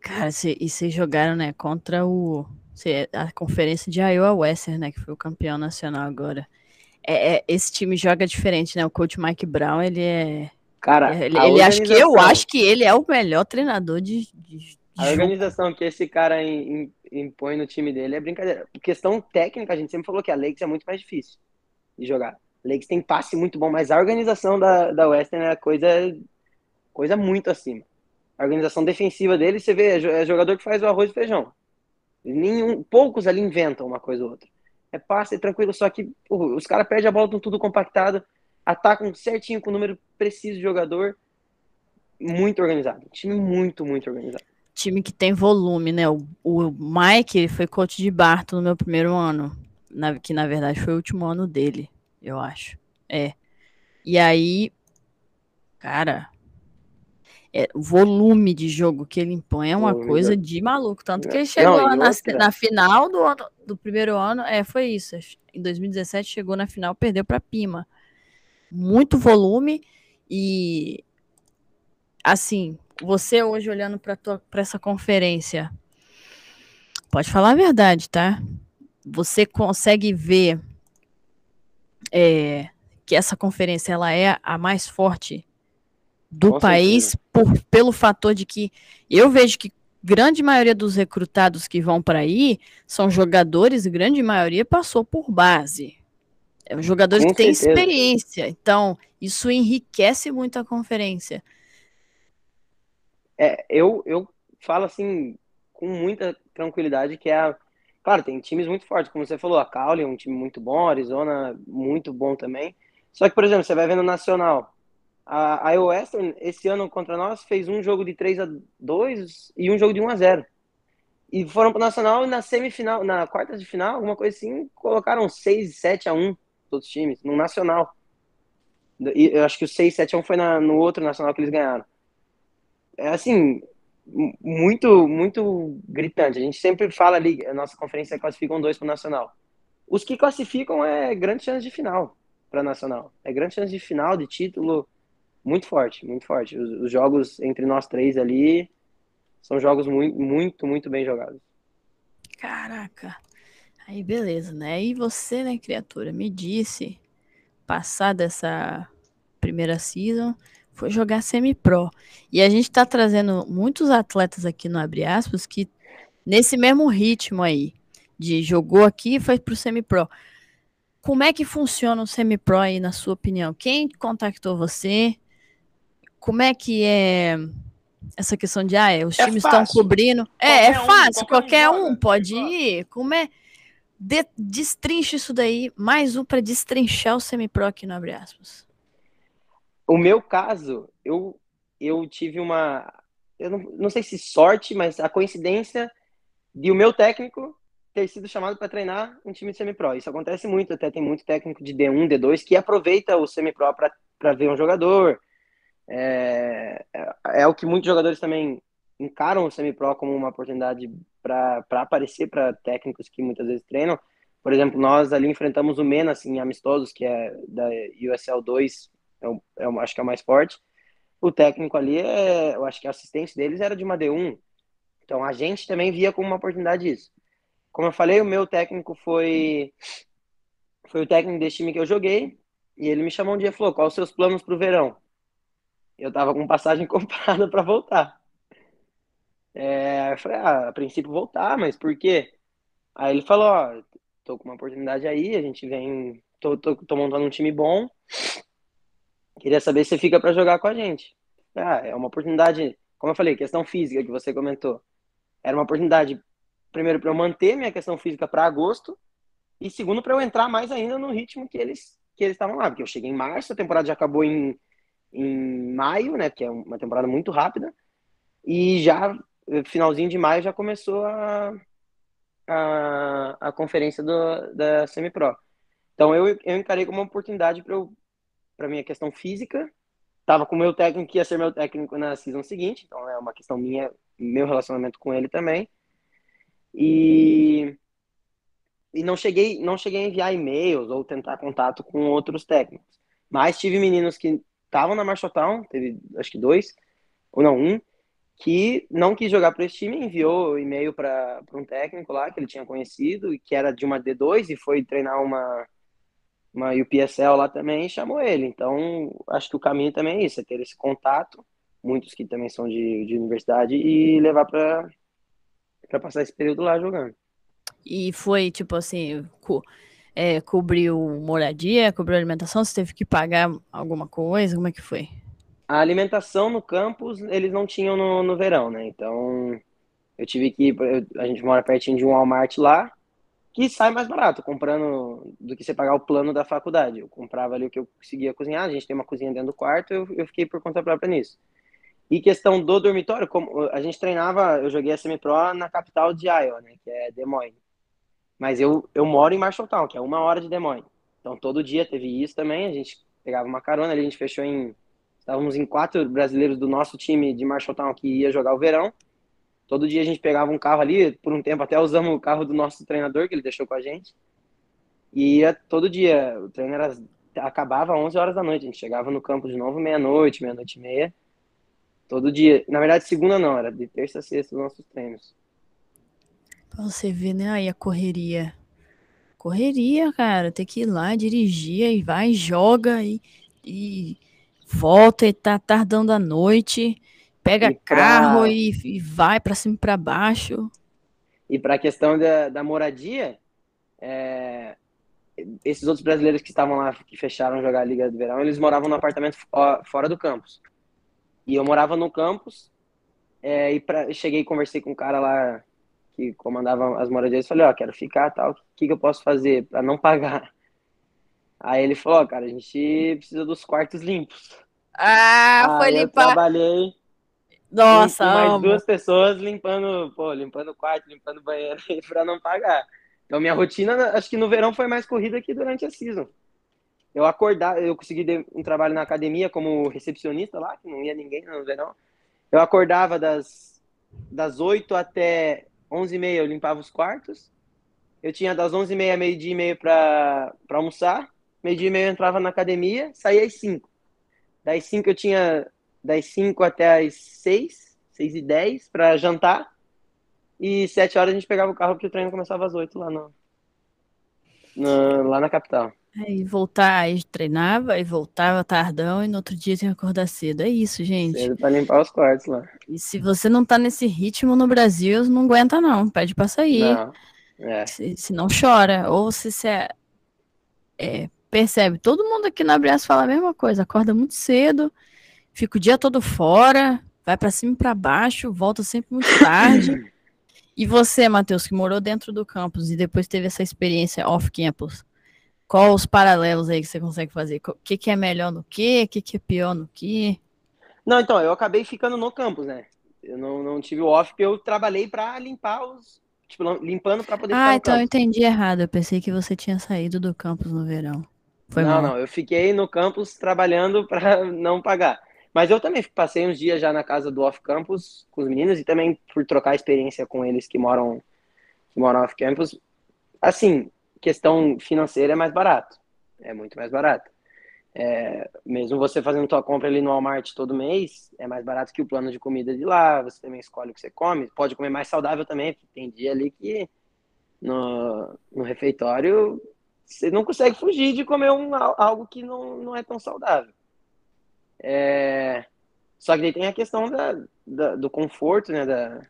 Cara, cê- e vocês jogaram, né, contra o cê- a conferência de Iowa Western, né, que foi o campeão nacional agora. É, é- esse time joga diferente, né? O coach Mike Brown, ele é. Cara, ele, ele acho que eu acho que ele é o melhor treinador de, de A organização que esse cara im- im- impõe no time dele é brincadeira. Questão técnica, a gente sempre falou que a Lakes é muito mais difícil de jogar. A Lakes tem passe muito bom, mas a organização da, da Western é coisa, coisa muito acima. A organização defensiva dele, você vê, é é jogador que faz o arroz e feijão. Nenhum, poucos ali inventam uma coisa ou outra. É passe tranquilo, só que porra, os caras perdem a bola com tudo compactado, atacam certinho com o número preciso de jogador. Muito organizado. Um time muito, muito organizado. Time que tem volume, né? O, o Mike, ele foi coach de Barto no meu primeiro ano. na- que na verdade foi o último ano dele, eu acho. É. E aí, cara, é, o volume de jogo que ele impõe é uma coisa de- maluco. Tanto que ele Não, chegou lá na, na final do, ano- do primeiro ano. É, foi isso. Em 2017 chegou na final, perdeu para Pima. Muito volume e assim, você hoje olhando para essa conferência, pode falar a verdade, tá? Você consegue ver é, que essa conferência ela é a mais forte do país por, pelo fator de que eu vejo que grande maioria dos recrutados que vão para aí são jogadores, grande maioria passou por base. É, jogadores Com que têm experiência. Então, isso enriquece muito a conferência. É, eu, eu falo assim, com muita tranquilidade, que é. Claro, tem times muito fortes, como você falou, a Caule é um time muito bom, a Arizona muito bom também. Só que, por exemplo, você vai vendo o Nacional. A, a Western, esse ano contra nós, fez um jogo de 3 a 2 e um jogo de 1 a 0 E foram pro Nacional e na semifinal, na quarta de final, alguma coisa assim, colocaram 6, 7 a 1 os outros times, no Nacional. E eu acho que o 6, 7 a 1 foi na, no outro Nacional que eles ganharam é assim, mu- muito, muito gritante. A gente sempre fala ali, a nossa conferência classificam dois para o Nacional. Os que classificam é grande chance de final para Nacional. É grande chance de final, de título, muito forte, muito forte. Os, os jogos entre nós três ali são jogos muito, muito, muito bem jogados. Caraca. Aí beleza, né? E você, né, criatura, me disse, passar dessa primeira season, foi jogar semi-pro. E a gente tá trazendo muitos atletas aqui no Abre Aspas que nesse mesmo ritmo aí, de jogou aqui e foi pro semi-pro. Como é que funciona o semi-pro aí, na sua opinião? Quem contactou você? Como é que é essa questão de, ah, é, os É times estão cobrindo? É, é Qualquer um, fácil, qualquer um qualquer um, joga, pode é ir. Como é? De, destrincha isso daí, mais um para destrinchar o semi-pro aqui no Abre Aspas. O meu caso, eu, eu tive uma. Eu não, não sei se sorte, mas a coincidência de o meu técnico ter sido chamado para treinar um time de semi-pro. Isso acontece muito, até tem muito técnico de D1, D2 que aproveita o semi-pro para ver um jogador. É, é, é o que muitos jogadores também encaram o semi-pro como uma oportunidade para aparecer para técnicos que muitas vezes treinam. Por exemplo, nós ali enfrentamos o Menas em amistosos, que é da USL 2, é o, é acho que é o mais forte. O técnico ali, é, eu acho que a assistência deles era de uma D1. Então a gente também via como uma oportunidade isso. Como eu falei, o meu técnico foi foi o técnico desse time que eu joguei e ele me chamou um dia e falou: "Quais os seus planos para o verão?" Eu tava com passagem comprada para voltar. É, eu falei, ah, a princípio voltar, mas por quê? Aí ele falou, ó, tô com uma oportunidade aí, a gente vem, tô, tô, tô montando um time bom, queria saber se você fica para jogar com a gente. Ah, é uma oportunidade, como eu falei, questão física que você comentou. Era uma oportunidade, primeiro, para eu manter minha questão física para agosto, e segundo, para eu entrar mais ainda no ritmo que eles que eles estavam lá, porque eu cheguei em março, a temporada já acabou em, em maio, né, que é uma temporada muito rápida, e já finalzinho de maio já começou a, a, a conferência do, da Semi-Pro. Então eu, eu encarei como uma oportunidade para minha questão física. Tava com o meu técnico que ia ser meu técnico na season seguinte, então é uma questão minha, meu relacionamento com ele também. E e não cheguei não cheguei a enviar e-mails ou tentar contato com outros técnicos. Mas tive meninos que estavam na Marshalltown, teve acho que dois, ou não, um, que não quis jogar para esse time, enviou e-mail para um técnico lá que ele tinha conhecido e que era de uma D2 e foi treinar uma uma UPSL lá também e chamou ele. Então, acho que o caminho também é isso, é ter esse contato, muitos que também são de, de universidade, e levar para passar esse período lá jogando. E foi, tipo assim, co é, cobriu moradia, cobriu alimentação, você teve que pagar alguma coisa, como é que foi? A alimentação no campus eles não tinham no, no verão, né? Então eu tive que ir, a gente mora pertinho de um Walmart lá, que sai mais barato, comprando do que você pagar o plano da faculdade. Eu comprava ali o que eu conseguia cozinhar, a gente tem uma cozinha dentro do quarto, eu, eu fiquei por conta própria nisso. E questão do dormitório, como a gente treinava, eu joguei a semi-pro na capital de Iowa, né, que é Des Moines. Mas eu, eu moro em Marshalltown, que é uma hora de Des Moines. Então todo dia teve isso também, a gente pegava uma carona ali, a gente fechou em Estávamos em quatro brasileiros do nosso time de Marshalltown que ia jogar o verão. Todo dia a gente pegava um carro ali, por um tempo até usamos o carro do nosso treinador, que ele deixou com a gente. E ia todo dia, o treino era, acabava às 11 horas da noite, a gente chegava no campo de novo meia-noite, meia-noite e meia. Todo dia. Na verdade, segunda não, era de terça a sexta os nossos treinos. Pra você ver, né? Aí a correria. Correria, cara. Tem que ir lá, dirigir, e vai, joga e, e volta e tá tardando a noite, pega pra... carro e, e vai para cima e para baixo. E para a questão da, da moradia, é, esses outros brasileiros que estavam lá, que fecharam jogar a Liga do Verão, eles moravam no apartamento fora do campus. E eu morava no campus, é, e pra, cheguei e conversei com um cara lá que comandava as moradias, falei, ó, oh, quero ficar, tal, o que, que eu posso fazer para não pagar? Aí ele falou, oh, cara, a gente precisa dos quartos limpos. Ah, foi limpar. Eu trabalhei. Nossa, mais amo. duas pessoas limpando, pô, limpando o quarto, limpando o banheiro para não pagar. Então minha rotina, acho que no verão foi mais corrida que durante a season. Eu acordar, eu consegui um trabalho na academia como recepcionista lá, que não ia ninguém no verão. Eu acordava das das 8 até 11h30 eu limpava os quartos. Eu tinha das 11h30 meio-dia e meio para almoçar. Meio-dia e meio eu entrava na academia, saía às 5. Das 5 eu tinha das 5 até as 6, 6 e 10 para jantar. E 7 horas a gente pegava o carro porque o treino começava às 8 lá, no, no, lá na capital. Aí voltar, aí treinava, e voltava tardão e no outro dia tinha que acordar cedo. É isso, gente. Cedo pra limpar os quartos lá. E se você não tá nesse ritmo no Brasil, não aguenta não, pede pra sair. Não. É. Se, se, não chora, ou se você é, percebe, todo mundo aqui na Abraço fala a mesma coisa, acorda muito cedo, fica o dia todo fora, vai para cima e para baixo, volta sempre muito tarde. e você, Matheus, que morou dentro do campus e depois teve essa experiência off-campus, qual os paralelos aí que você consegue fazer? O que, que é melhor no que? O que, que é pior no que? Não, então, eu acabei ficando no campus, né? Eu não, não tive o off, porque eu trabalhei para limpar os, tipo, limpando para poder Ah, então eu entendi errado. Eu pensei que você tinha saído do campus no verão. Foi não, mal. não, eu fiquei no campus trabalhando para não pagar. Mas eu também passei uns dias já na casa do off-campus com os meninos e também por trocar experiência com eles que moram que moram off-campus. Assim, questão financeira é mais barato. É muito mais barato. É, mesmo você fazendo sua compra ali no Walmart todo mês, é mais barato que o plano de comida de lá, você também escolhe o que você come, pode comer mais saudável também, porque tem dia ali que no, no refeitório você não consegue fugir de comer um, algo que não, não é tão saudável. É, só que daí tem a questão da, da, do conforto, né, da,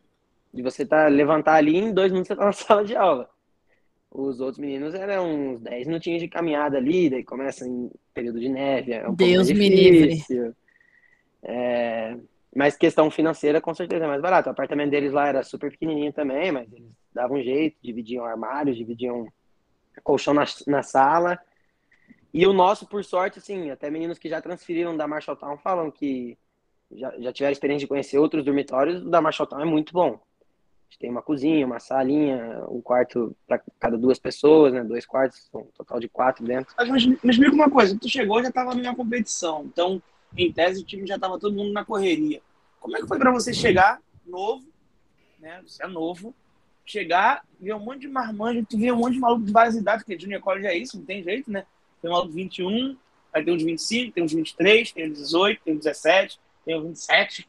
de você tá, levantar ali em dois minutos você tá na sala de aula. Os outros meninos eram uns 10 minutinhos de caminhada ali, daí começa em período de neve, é um Deus me livre. É, mas questão financeira, com certeza é mais barato. O apartamento deles lá era super pequenininho também, mas eles davam um jeito, dividiam armários, dividiam colchão na, na sala. E o nosso, por sorte, assim, até meninos que já transferiram da Marshalltown falam que já, já tiveram experiência de conhecer outros dormitórios, o da Marshalltown é muito bom. A gente tem uma cozinha, uma salinha, um quarto para cada duas pessoas, né? Dois quartos, um total de quatro dentro. Mas, mas me explica uma coisa, tu chegou já estava numa competição, então, em tese, o time já estava todo mundo na correria. Como é que foi para você chegar novo, né? Você é novo, chegar, ver um monte de marmanjo, tu vê um monte de maluco de várias idades, porque Junior College é isso, não tem jeito, né? Tem de 21, aí tem uns 25, tem uns 23, tem uns 18, tem uns 17, tem uns 27.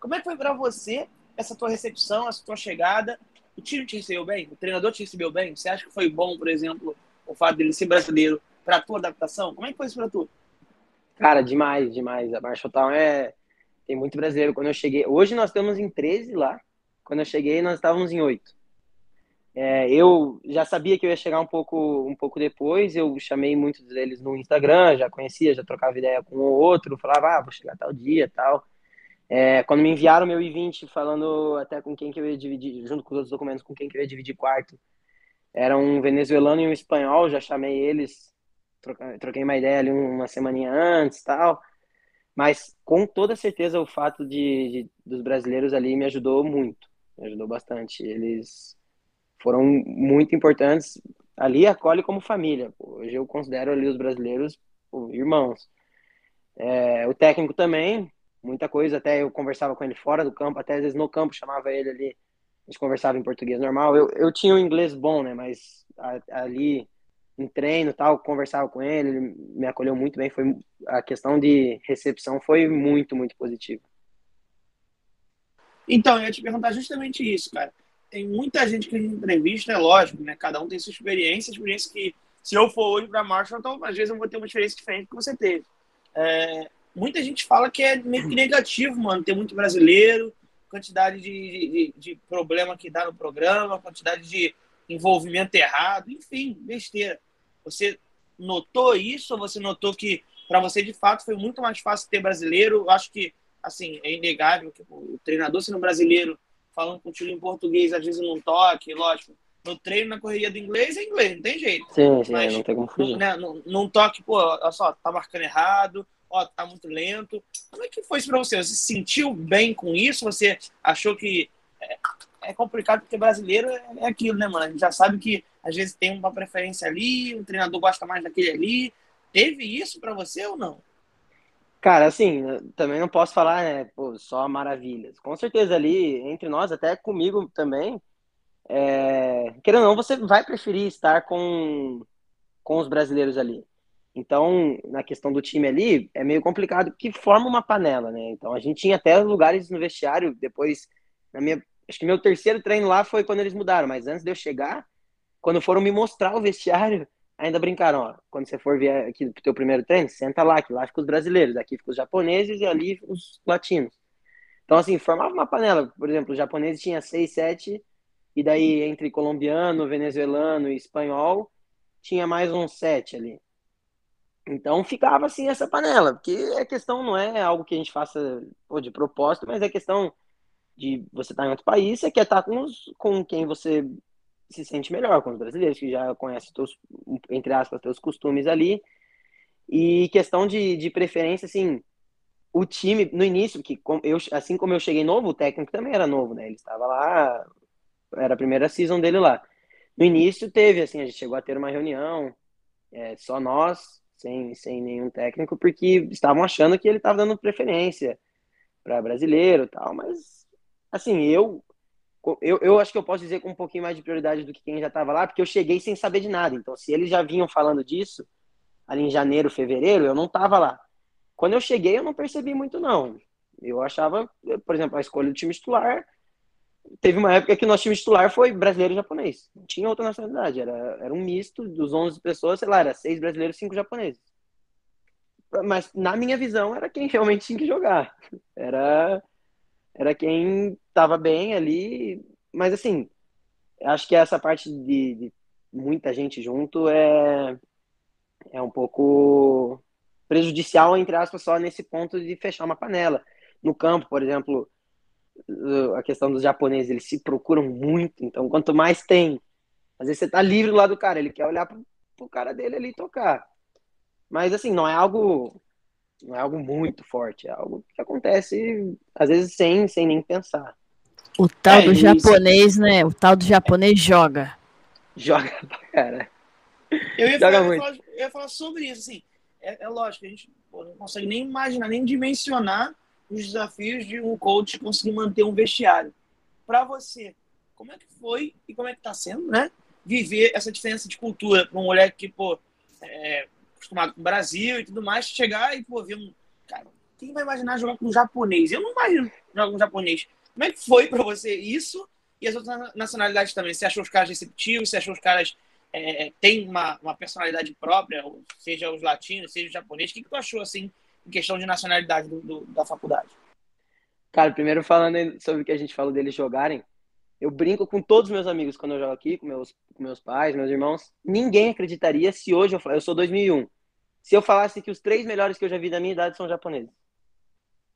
Como é que foi para você essa tua recepção, essa tua chegada? O time te recebeu bem? O treinador te recebeu bem? Você acha que foi bom, por exemplo, o fato dele ser brasileiro para tua adaptação? Como é que foi isso para tu? Cara, demais, demais. A Marshalltown é tem muito brasileiro. Quando eu cheguei, hoje nós estamos em 13 lá. Quando eu cheguei, nós estávamos em 8. É, eu já sabia que eu ia chegar um pouco, um pouco depois. Eu chamei muitos deles no Instagram, já conhecia, já trocava ideia com o outro, falava, ah, vou chegar tal dia, tal. É, quando me enviaram meu I-20, falando até com quem que eu ia dividir, junto com os outros documentos, com quem que eu ia dividir quarto, era um venezuelano e um espanhol. Já chamei eles, troquei, uma ideia ali uma semaninha antes, tal. Mas com toda certeza o fato de, de dos brasileiros ali me ajudou muito, me ajudou bastante. Eles foram muito importantes. Ali acolhe como família. Hoje eu considero ali os brasileiros pô, irmãos. É, o técnico também, muita coisa. Até eu conversava com ele fora do campo, até às vezes no campo chamava ele ali. A gente conversava em português normal. Eu, eu tinha um inglês bom, né? Mas a, ali em treino tal, conversava com ele, ele me acolheu muito bem. Foi a questão de recepção foi muito, muito positiva. Então, eu ia te perguntar justamente isso, cara tem muita gente que a gente entrevista, é lógico, né? Cada um tem sua experiência, experiência que, se eu for hoje para Marshall, então, às vezes eu vou ter uma experiência diferente que você teve. É, muita gente fala que é meio que negativo, mano, ter muito brasileiro, quantidade de, de, de problema que dá no programa, quantidade de envolvimento errado, enfim, besteira. Você notou isso ou você notou que para você de fato foi muito mais fácil ter brasileiro? Eu acho que assim é inegável que o treinador sendo brasileiro falando contigo em português, às vezes num toque, lógico. No treino, na correria do inglês, é inglês, não tem jeito. Sim, sim, Mas, não tem como fugir. Né, num, num toque, pô, olha só, tá marcando errado, ó, tá muito lento. Como é que foi isso pra você? Você se sentiu bem com isso? Você achou que é, é complicado porque brasileiro é, é aquilo, né, mano? A gente já sabe que às vezes tem uma preferência ali, o treinador gosta mais daquele ali. Teve isso para você ou não? Cara, assim, também não posso falar, né, pô, só maravilhas. Com certeza ali, entre nós, até comigo também, é... querendo ou não, você vai preferir estar com, com os brasileiros ali. Então, na questão do time ali, é meio complicado, porque forma uma panela, né? Então, a gente tinha até lugares no vestiário, depois, na minha, acho que meu terceiro treino lá foi quando eles mudaram, mas antes de eu chegar, quando foram me mostrar o vestiário, ainda brincaram, ó, quando você for vir aqui pro teu primeiro treino, senta lá, que lá fica os brasileiros, aqui fica os japoneses e ali os latinos. Então, assim, formava uma panela, por exemplo, o japonês tinha seis, sete, e daí entre colombiano, venezuelano e espanhol, tinha mais uns sete ali. Então ficava assim essa panela, porque a questão não é algo que a gente faça pô, de propósito, mas é questão de você estar tá em outro país, você quer estar tá com, os, com quem você se sente melhor com os brasileiros, que já conhecem, teus, entre aspas, teus costumes ali. E questão de, de preferência, assim, o time, no início, que eu, assim como eu cheguei novo, o técnico também era novo, né? Ele estava lá, era a primeira season dele lá. No início teve, assim, a gente chegou a ter uma reunião, é, só nós, sem, sem nenhum técnico, porque estavam achando que ele estava dando preferência para brasileiro tal, mas, assim, eu eu, eu acho que eu posso dizer com um pouquinho mais de prioridade do que quem já estava lá, porque eu cheguei sem saber de nada. Então, se eles já vinham falando disso ali em janeiro, fevereiro, eu não estava lá. Quando eu cheguei, eu não percebi muito, não. Eu achava, por exemplo, a escolha do time titular. Teve uma época que o nosso time titular foi brasileiro e japonês. Não tinha outra nacionalidade. Era, era um misto dos 11 pessoas, sei lá, era seis brasileiros cinco japoneses. Mas, na minha visão, era quem realmente tinha que jogar. Era era quem estava bem ali mas assim, acho que essa parte de, de muita gente junto é, é um pouco prejudicial, entre aspas, só nesse ponto de fechar uma panela. No campo, por exemplo, a questão dos japoneses, eles se procuram muito, então quanto mais tem, às vezes você tá livre lado do cara, ele quer olhar pro, pro cara dele ali tocar. Mas assim, não é algo não é algo muito forte, é algo que acontece às vezes sem, sem nem pensar. O tal é, do japonês, né? O tal do japonês joga. Joga pra cara. Eu ia, falar, eu, ia falar, eu ia falar sobre isso, assim. É, é lógico, a gente pô, não consegue nem imaginar, nem dimensionar os desafios de um coach conseguir manter um vestiário. Para você, como é que foi e como é que tá sendo, né? Viver essa diferença de cultura para um moleque que, pô, é acostumado com o Brasil e tudo mais, chegar e, pô, ver um. Cara, quem vai imaginar jogar com um japonês? Eu não imagino jogar com um japonês. Como é que foi para você isso e as outras nacionalidades também? Você achou os caras receptivos? Você achou os caras é, têm uma, uma personalidade própria, seja os latinos, seja os japoneses? O que, que tu achou, assim, em questão de nacionalidade do, do, da faculdade? Cara, primeiro falando sobre o que a gente falou deles jogarem, eu brinco com todos os meus amigos quando eu jogo aqui, com meus, com meus pais, meus irmãos. Ninguém acreditaria se hoje eu eu sou 2001. Se eu falasse que os três melhores que eu já vi da minha idade são japoneses.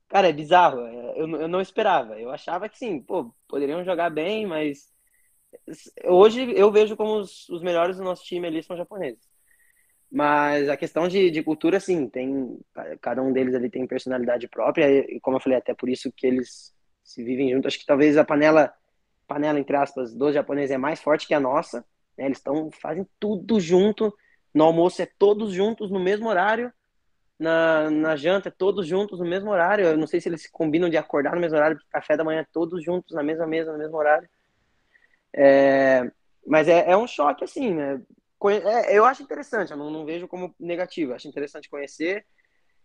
Cara, é bizarro. É, eu, eu não esperava. Eu achava que sim, pô, poderiam jogar bem, mas hoje eu vejo como os, os melhores do nosso time ali são japoneses. Mas a questão de, de cultura, sim, tem cada um deles ali tem personalidade própria e como eu falei, até por isso que eles se vivem juntos. Acho que talvez a panela panela, entre aspas, dos japoneses é mais forte que a nossa. Né? Eles estão fazem tudo junto. No almoço é todos juntos no mesmo horário. Na, na janta é todos juntos no mesmo horário. Eu não sei se eles combinam de acordar no mesmo horário, café da manhã é todos juntos na mesma mesa, no mesmo horário. É, mas é, é um choque, assim, né? É, eu acho interessante, eu não, não vejo como negativo. Acho interessante conhecer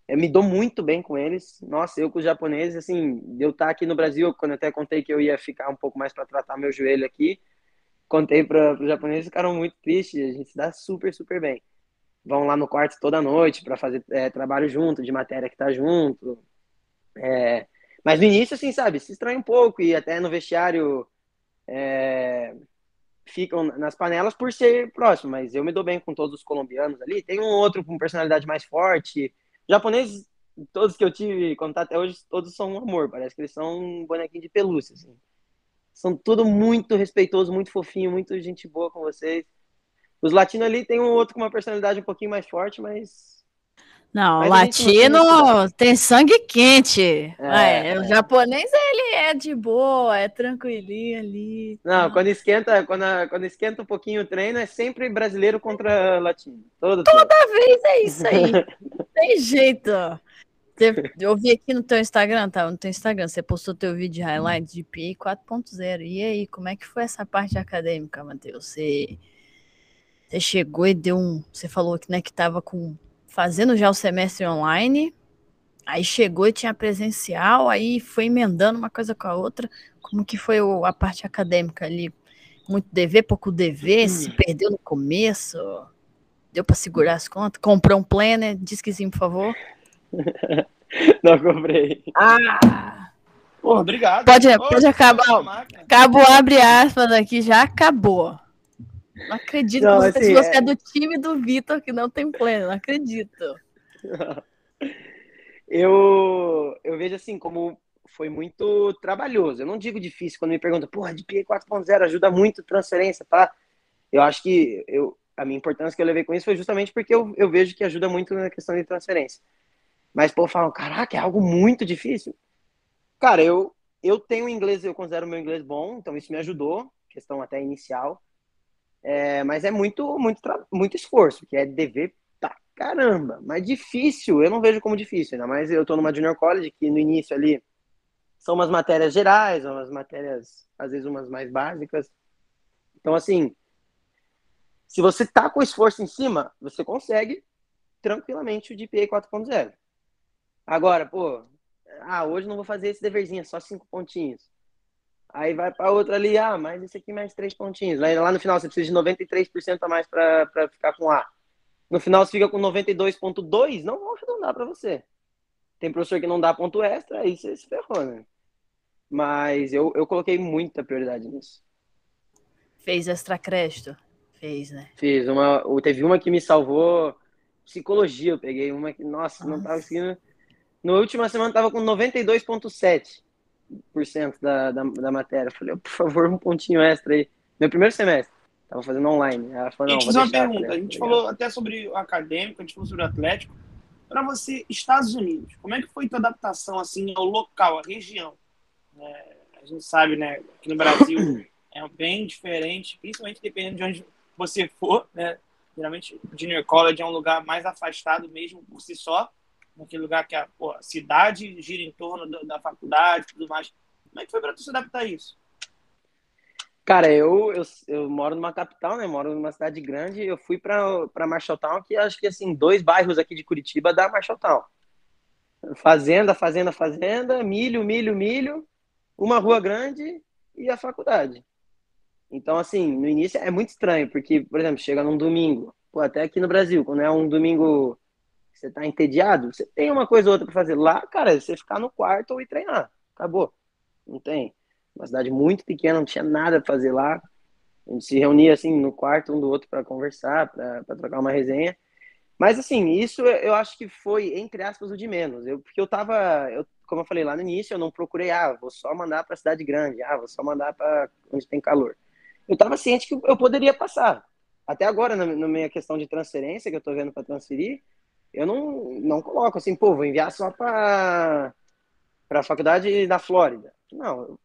eu me dou muito bem com eles. Nossa, eu com os japoneses, assim, eu estar tá aqui no Brasil, quando eu até contei que eu ia ficar um pouco mais para tratar meu joelho aqui, contei para os japoneses, ficaram muito tristes. A gente se dá super, super bem. Vão lá no quarto toda noite para fazer é, trabalho junto, de matéria que tá junto. É, mas no início, assim, sabe, se estranha um pouco e até no vestiário é, ficam nas panelas por ser próximo. Mas eu me dou bem com todos os colombianos ali. Tem um outro com personalidade mais forte Japoneses, todos que eu tive contato até hoje, todos são um amor. Parece que eles são um bonequinho de pelúcia, assim. São tudo muito respeitoso, muito fofinho, muito gente boa com vocês. Os latinos ali tem um outro com uma personalidade um pouquinho mais forte, mas não, o latino tem sangue quente. É, é, o japonês, ele é de boa, é tranquilinho ali. Não, quando esquenta, quando, quando esquenta um pouquinho o treino, é sempre brasileiro contra latino. Todo Toda tempo. vez é isso aí. tem jeito. Eu vi aqui no teu Instagram, tá? No teu Instagram, você postou teu vídeo de highlights de PA 4.0. E aí, como é que foi essa parte acadêmica, Matheus? Você, você chegou e deu um. Você falou que, né, que tava com fazendo já o semestre online, aí chegou e tinha presencial, aí foi emendando uma coisa com a outra. Como que foi a parte acadêmica ali? Muito dever, pouco dever, hum. se perdeu no começo, deu para segurar as contas, comprou um planner, diz que sim, por favor. Não comprei. Ah! Porra, obrigado. Pode, pode acabar. Acabou, abre aspas aqui, já acabou. Não acredito não, que você, assim, você é... é... do time do Vitor que não tem pleno, não acredito. eu, eu vejo assim, como foi muito trabalhoso. Eu não digo difícil quando me perguntam, porra, de PA 4.0 ajuda muito transferência, tá? Eu acho que eu, a minha importância que eu levei com isso foi justamente porque eu, eu vejo que ajuda muito na questão de transferência. Mas, pô, falam, caraca, é algo muito difícil. Cara, eu, eu tenho inglês, eu considero meu inglês bom, então isso me ajudou, questão até inicial. É, mas é muito, muito, muito esforço, que é dever pra caramba. Mas difícil, eu não vejo como difícil, ainda mais eu tô numa junior college, que no início ali são umas matérias gerais, umas matérias, às vezes umas mais básicas. Então, assim, se você tá com esforço em cima, você consegue tranquilamente o GPA 4.0. Agora, pô, ah, hoje não vou fazer esse deverzinho, é só cinco pontinhos. Aí vai para outra ali, ah, mas esse aqui mais três pontinhos. Aí lá no final você precisa de 93% a mais para ficar com A. No final você fica com 92,2, não vão arredondar para você. Tem professor que não dá ponto extra, aí você se ferrou, né? Mas eu, eu coloquei muita prioridade nisso. Fez extra crédito? Fez, né? Fiz. Uma, teve uma que me salvou psicologia. Eu peguei uma que, nossa, nossa. não tava conseguindo. Na última semana tava com 92,7% da, da, da matéria. Eu falei, por favor, um pontinho extra aí. Meu primeiro semestre. Tava fazendo online. Ela falou, não, vou uma pergunta. a gente falou até sobre o acadêmico, a gente falou sobre o atlético. Para você, Estados Unidos, como é que foi tua adaptação assim ao local, à região? É, a gente sabe, né, que no Brasil é bem diferente, principalmente dependendo de onde você for, né? Geralmente o Junior College é um lugar mais afastado mesmo por si só, naquele lugar que a, pô, a cidade gira em torno da faculdade e tudo mais. Como é que foi para tu se adaptar a isso? Cara, eu, eu, eu, moro numa capital, né? Moro numa cidade grande. Eu fui para Marshalltown, que acho que assim, dois bairros aqui de Curitiba dá Marshalltown. Fazenda, fazenda, fazenda, milho, milho, milho, uma rua grande e a faculdade. Então, assim, no início é muito estranho, porque, por exemplo, chega num domingo, pô, até aqui no Brasil, quando é um domingo você tá entediado, você tem uma coisa ou outra para fazer. Lá, cara, é você ficar no quarto ou ir treinar. Acabou. Não tem. Uma cidade muito pequena, não tinha nada para fazer lá. A gente se reunia assim no quarto um do outro para conversar, para trocar uma resenha. Mas assim, isso eu acho que foi entre aspas o de menos. Eu porque eu tava, eu, como eu falei lá no início, eu não procurei, ah, vou só mandar para cidade grande, ah, vou só mandar para onde tem calor. Eu tava ciente que eu poderia passar. Até agora na, na minha questão de transferência que eu tô vendo para transferir, eu não não coloco assim, pô, vou enviar só para a faculdade da Flórida. Não,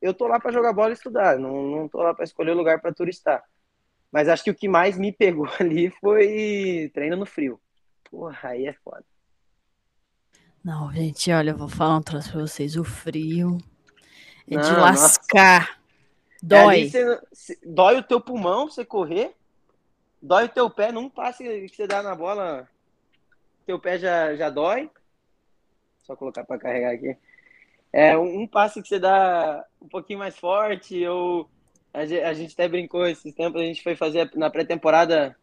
eu tô lá para jogar bola e estudar, não, não tô lá para escolher lugar para turistar. Mas acho que o que mais me pegou ali foi treino no frio. Porra, aí é foda. Não, gente, olha, eu vou falar um troço pra vocês. O frio é não, de lascar. Nossa. Dói. É dói o teu pulmão pra você correr. Dói o teu pé num passe que você dá na bola. Teu pé já, já dói. Só colocar para carregar aqui é, um passe que você dá um pouquinho mais forte, ou a gente até brincou esses tempos, a gente foi fazer na pré-temporada,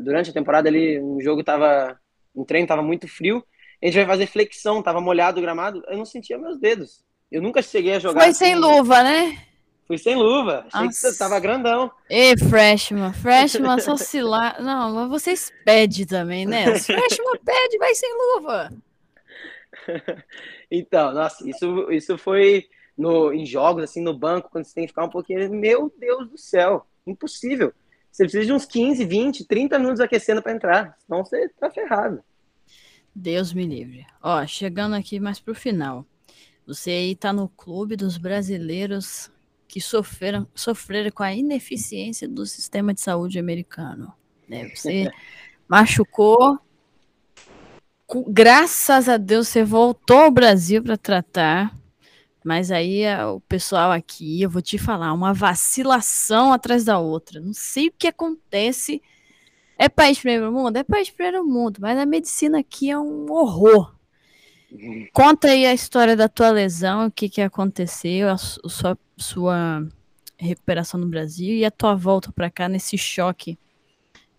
durante a temporada ali, um jogo tava, um treino tava muito frio, a gente vai fazer flexão, tava molhado o gramado, eu não sentia meus dedos. Eu nunca cheguei a jogar. Foi assim, sem luva, né? Fui sem luva. Achei Nossa. que você tava grandão. E freshman, freshman só se lá. Não, mas vocês pedem também, né? Os freshman pede, vai sem luva. então, nossa, isso, isso foi no, em jogos, assim, no banco, quando você tem que ficar um pouquinho. Meu Deus do céu, impossível. Você precisa de uns 15, 20, 30 minutos aquecendo para entrar, senão você tá ferrado. Deus me livre. Ó, chegando aqui mais pro final. Você aí tá no clube dos brasileiros que sofreram, sofreram com a ineficiência do sistema de saúde americano. Né? Você machucou, graças a Deus você voltou ao Brasil para tratar. Mas aí o pessoal aqui, eu vou te falar, uma vacilação atrás da outra. Não sei o que acontece. É país primeiro mundo? É país primeiro mundo, mas a medicina aqui é um horror. Conta aí a história da tua lesão, o que, que aconteceu, a sua, sua recuperação no Brasil e a tua volta para cá nesse choque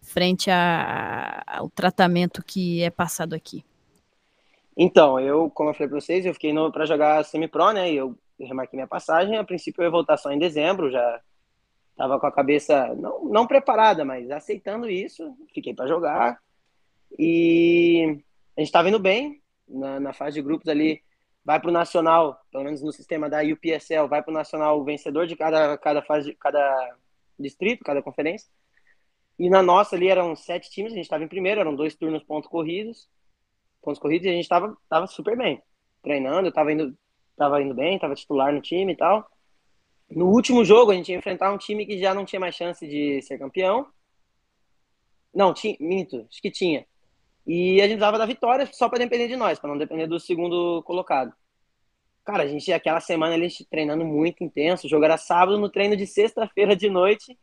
frente a, ao tratamento que é passado aqui? Então, eu, como eu falei para vocês, eu fiquei para jogar semi-pro, né? E eu remarquei minha passagem. A princípio eu ia voltar só em dezembro, já estava com a cabeça não, não preparada, mas aceitando isso. Fiquei para jogar. E a gente estava indo bem na, na, fase de grupos ali. Vai para o Nacional, pelo menos no sistema da UPSL, vai para o Nacional o vencedor de cada, cada fase, cada distrito, cada conferência. E na nossa ali eram sete times, a gente estava em primeiro, eram dois turnos pontos corridos, pontos corridos, e a gente estava tava super bem, treinando, estava indo, tava indo bem, estava titular no time e tal. No último jogo, a gente ia enfrentar um time que já não tinha mais chance de ser campeão. Não, tinha, minto, acho que tinha. E a gente precisava da vitória só para depender de nós, para não depender do segundo colocado. Cara, a gente, aquela semana, a gente treinando muito intenso. O jogo era sábado, no treino de sexta-feira de noite,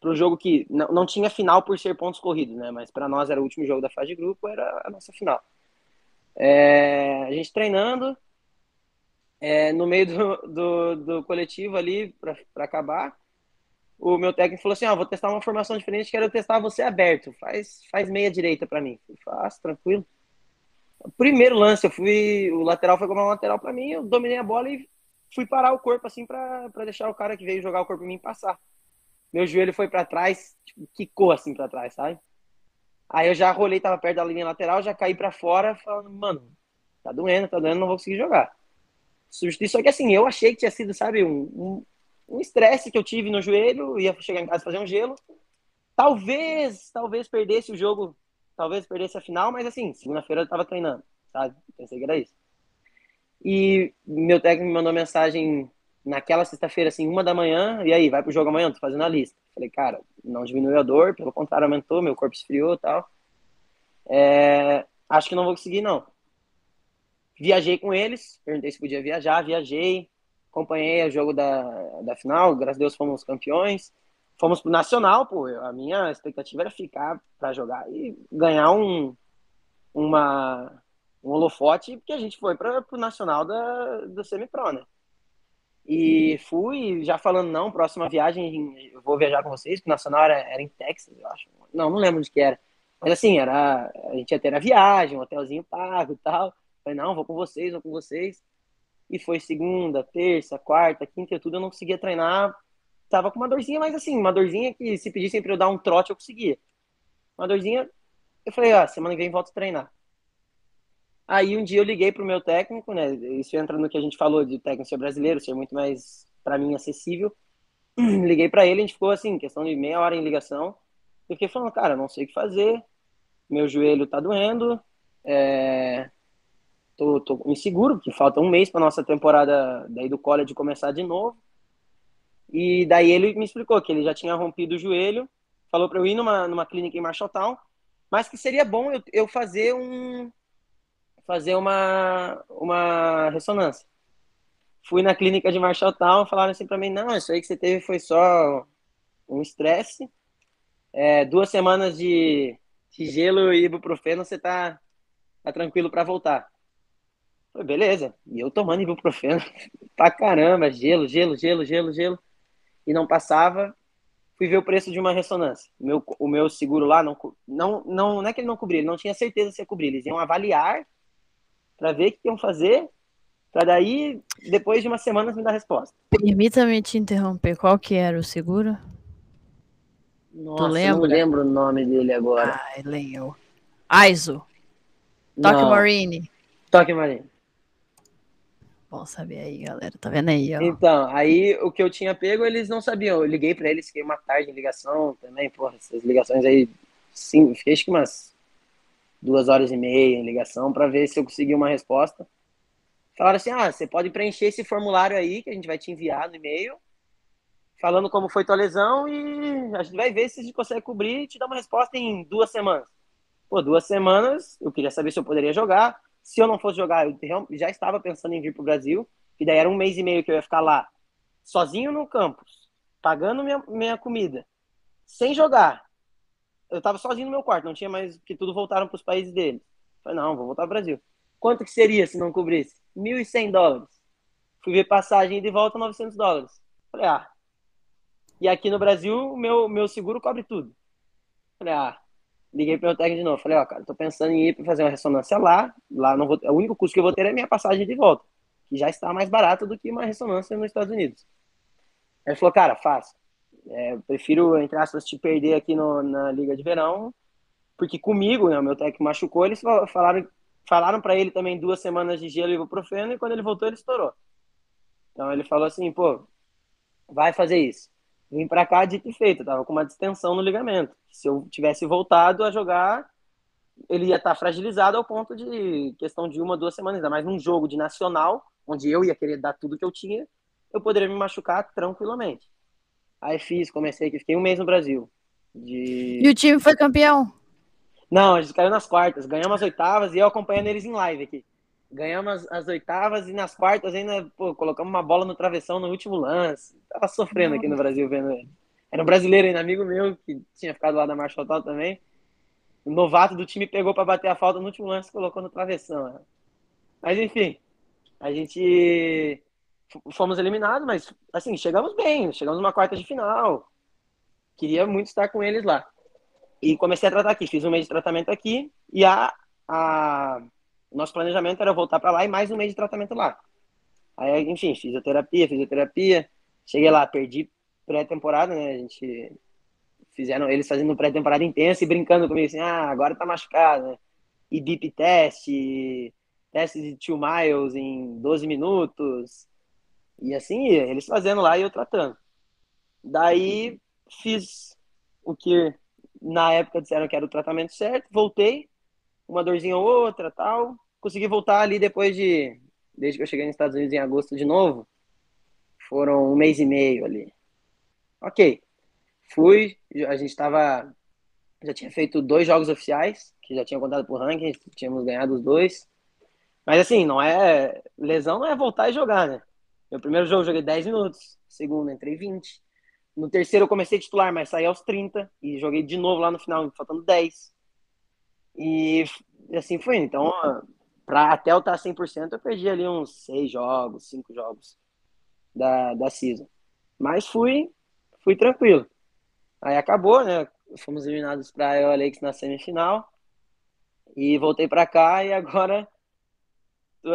para um jogo que não, não tinha final por ser pontos corridos, né? Mas para nós era o último jogo da fase de grupo, era a nossa final. É, a gente treinando, é, no meio do, do, do coletivo ali, para acabar, o meu técnico falou assim: Ó, vou testar uma formação diferente, quero testar você aberto, faz, faz meia direita para mim. Eu faço, tranquilo. primeiro lance, eu fui, o lateral foi como uma lateral para mim, eu dominei a bola e fui parar o corpo assim para deixar o cara que veio jogar o corpo em mim passar. meu joelho foi para trás, tipo, quicou assim para trás, sabe? Aí eu já rolei, tava perto da linha lateral, já caí para fora, falando, mano, tá doendo, tá doendo, não vou conseguir jogar. Só que assim, eu achei que tinha sido, sabe, um estresse um, um que eu tive no joelho, ia chegar em casa fazer um gelo. Talvez, talvez perdesse o jogo, talvez perdesse a final, mas assim, segunda-feira eu tava treinando, sabe? Pensei que era isso. E meu técnico me mandou mensagem naquela sexta-feira, assim, uma da manhã, e aí, vai pro jogo amanhã, tô fazendo a lista. Falei, cara, não diminuiu a dor, pelo contrário, aumentou, meu corpo esfriou e tal. É, acho que não vou conseguir, não. Viajei com eles, perguntei se podia viajar, viajei, acompanhei o jogo da, da final, graças a Deus fomos campeões. Fomos pro Nacional, pô, a minha expectativa era ficar para jogar e ganhar um, uma, um holofote, porque a gente foi para o Nacional da, do Semi-Pro, né? E fui já falando, não, próxima viagem eu vou viajar com vocês, porque o Nacional era, era em Texas, eu acho. Não, não lembro onde que era. Mas assim, era, a gente ia ter a viagem, um hotelzinho pago e tal. Falei, não, vou com vocês, vou com vocês. E foi segunda, terça, quarta, quinta e tudo, eu não conseguia treinar. Tava com uma dorzinha, mas assim, uma dorzinha que se pedissem pra eu dar um trote, eu conseguia. Uma dorzinha, eu falei, ah, semana que vem volto a treinar. Aí um dia eu liguei pro meu técnico, né? Isso entra no que a gente falou de técnico ser brasileiro, ser muito mais, para mim, acessível. Liguei para ele, a gente ficou assim, questão de meia hora em ligação. Eu fiquei falando, cara, não sei o que fazer, meu joelho tá doendo, é... tô, tô inseguro, porque falta um mês para nossa temporada daí do college começar de novo. E daí ele me explicou que ele já tinha rompido o joelho, falou para eu ir numa, numa clínica em Marshalltown, mas que seria bom eu, eu fazer um, fazer uma, uma ressonância. Fui na clínica de Marshalltown, falaram assim para mim, não, isso aí que você teve foi só um estresse, é, duas semanas de, de gelo e ibuprofeno, você tá, tá tranquilo para voltar. Falei, beleza. E eu tomando ibuprofeno pra caramba, gelo, gelo, gelo, gelo, gelo. E não passava. Fui ver o preço de uma ressonância. O meu, o meu seguro lá não, não, não, não é que ele não cobria, ele não tinha certeza se ia cobrir. Eles iam avaliar para ver o que iam fazer, para daí, depois de umas semanas, me dar resposta. Permita-me te interromper, qual que era o seguro? Nossa, tu lembra? não lembro o nome dele agora. Ai, lembro. Aizo. Toque Marine. Toque Marine. Bom saber aí, galera. Tá vendo aí, ó. Então, aí o que eu tinha pego, eles não sabiam. Eu liguei para eles, fiquei uma tarde em ligação também. Porra, essas ligações aí, sim, fiquei acho que umas duas horas e meia em ligação para ver se eu consegui uma resposta. Falaram assim: ah, você pode preencher esse formulário aí que a gente vai te enviar no e-mail, falando como foi tua lesão e a gente vai ver se a gente consegue cobrir e te dar uma resposta em duas semanas. Pô, duas semanas, eu queria saber se eu poderia jogar. Se eu não fosse jogar, eu já estava pensando em vir para o Brasil, que daí era um mês e meio que eu ia ficar lá, sozinho no campus, pagando minha, minha comida, sem jogar eu tava sozinho no meu quarto, não tinha mais, que tudo voltaram para os países deles. Falei, não, vou voltar ao Brasil. Quanto que seria se não cobrisse? 1.100 dólares. Fui ver passagem de volta, 900 dólares. Falei, ah. E aqui no Brasil, o meu, meu seguro cobre tudo. Falei, ah. Liguei para o técnico de novo. Falei, ó, cara, tô pensando em ir para fazer uma ressonância lá. Lá não vou, o único custo que eu vou ter é minha passagem de volta, que já está mais barata do que uma ressonância nos Estados Unidos. Aí ele falou, cara, faça. É, prefiro, entre aspas, te perder aqui no, na Liga de Verão, porque comigo, né, o meu técnico machucou, eles falaram falaram para ele também duas semanas de gelo e ibuprofeno, e quando ele voltou, ele estourou. Então ele falou assim, pô, vai fazer isso. Vim para cá dito e feito, eu tava com uma distensão no ligamento. Se eu tivesse voltado a jogar, ele ia estar tá fragilizado ao ponto de questão de uma, duas semanas, ainda mais num jogo de nacional, onde eu ia querer dar tudo que eu tinha, eu poderia me machucar tranquilamente. Aí fiz, comecei aqui, fiquei um mês no Brasil. De... E o time foi campeão? Não, a gente caiu nas quartas. Ganhamos as oitavas e eu acompanhando eles em live aqui. Ganhamos as, as oitavas e nas quartas ainda, pô, colocamos uma bola no travessão no último lance. Tava sofrendo aqui no Brasil vendo ele. Era um brasileiro ainda, amigo meu, que tinha ficado lá da Marshall Tal também. O novato do time pegou para bater a falta no último lance e colocou no travessão. Né? Mas enfim, a gente fomos eliminados, mas assim, chegamos bem, chegamos numa quarta de final. Queria muito estar com eles lá. E comecei a tratar aqui, fiz um mês de tratamento aqui e a, a nosso planejamento era voltar para lá e mais um mês de tratamento lá. Aí, enfim, fisioterapia, fisioterapia. Cheguei lá, perdi pré-temporada, né? A gente fizeram eles fazendo pré-temporada intensa e brincando comigo assim, ah, agora tá machucado, né? E deep test, teste de two miles em 12 minutos. E assim, eles fazendo lá e eu tratando. Daí fiz o que na época disseram que era o tratamento certo, voltei, uma dorzinha ou outra, tal. Consegui voltar ali depois de desde que eu cheguei nos Estados Unidos em agosto de novo. Foram um mês e meio ali. Ok. Fui, a gente estava. Já tinha feito dois jogos oficiais, que já tinha contado por ranking, tínhamos ganhado os dois. Mas assim, não é. Lesão não é voltar e jogar, né? Meu primeiro jogo eu joguei 10 minutos, segundo entrei 20. No terceiro eu comecei titular, mas saí aos 30 e joguei de novo lá no final, faltando 10. E assim foi. Então, pra até eu estar 100%, eu perdi ali uns 6 jogos, 5 jogos da, da season. Mas fui, fui tranquilo. Aí acabou, né? Fomos eliminados para o Alex na semifinal. E voltei para cá e agora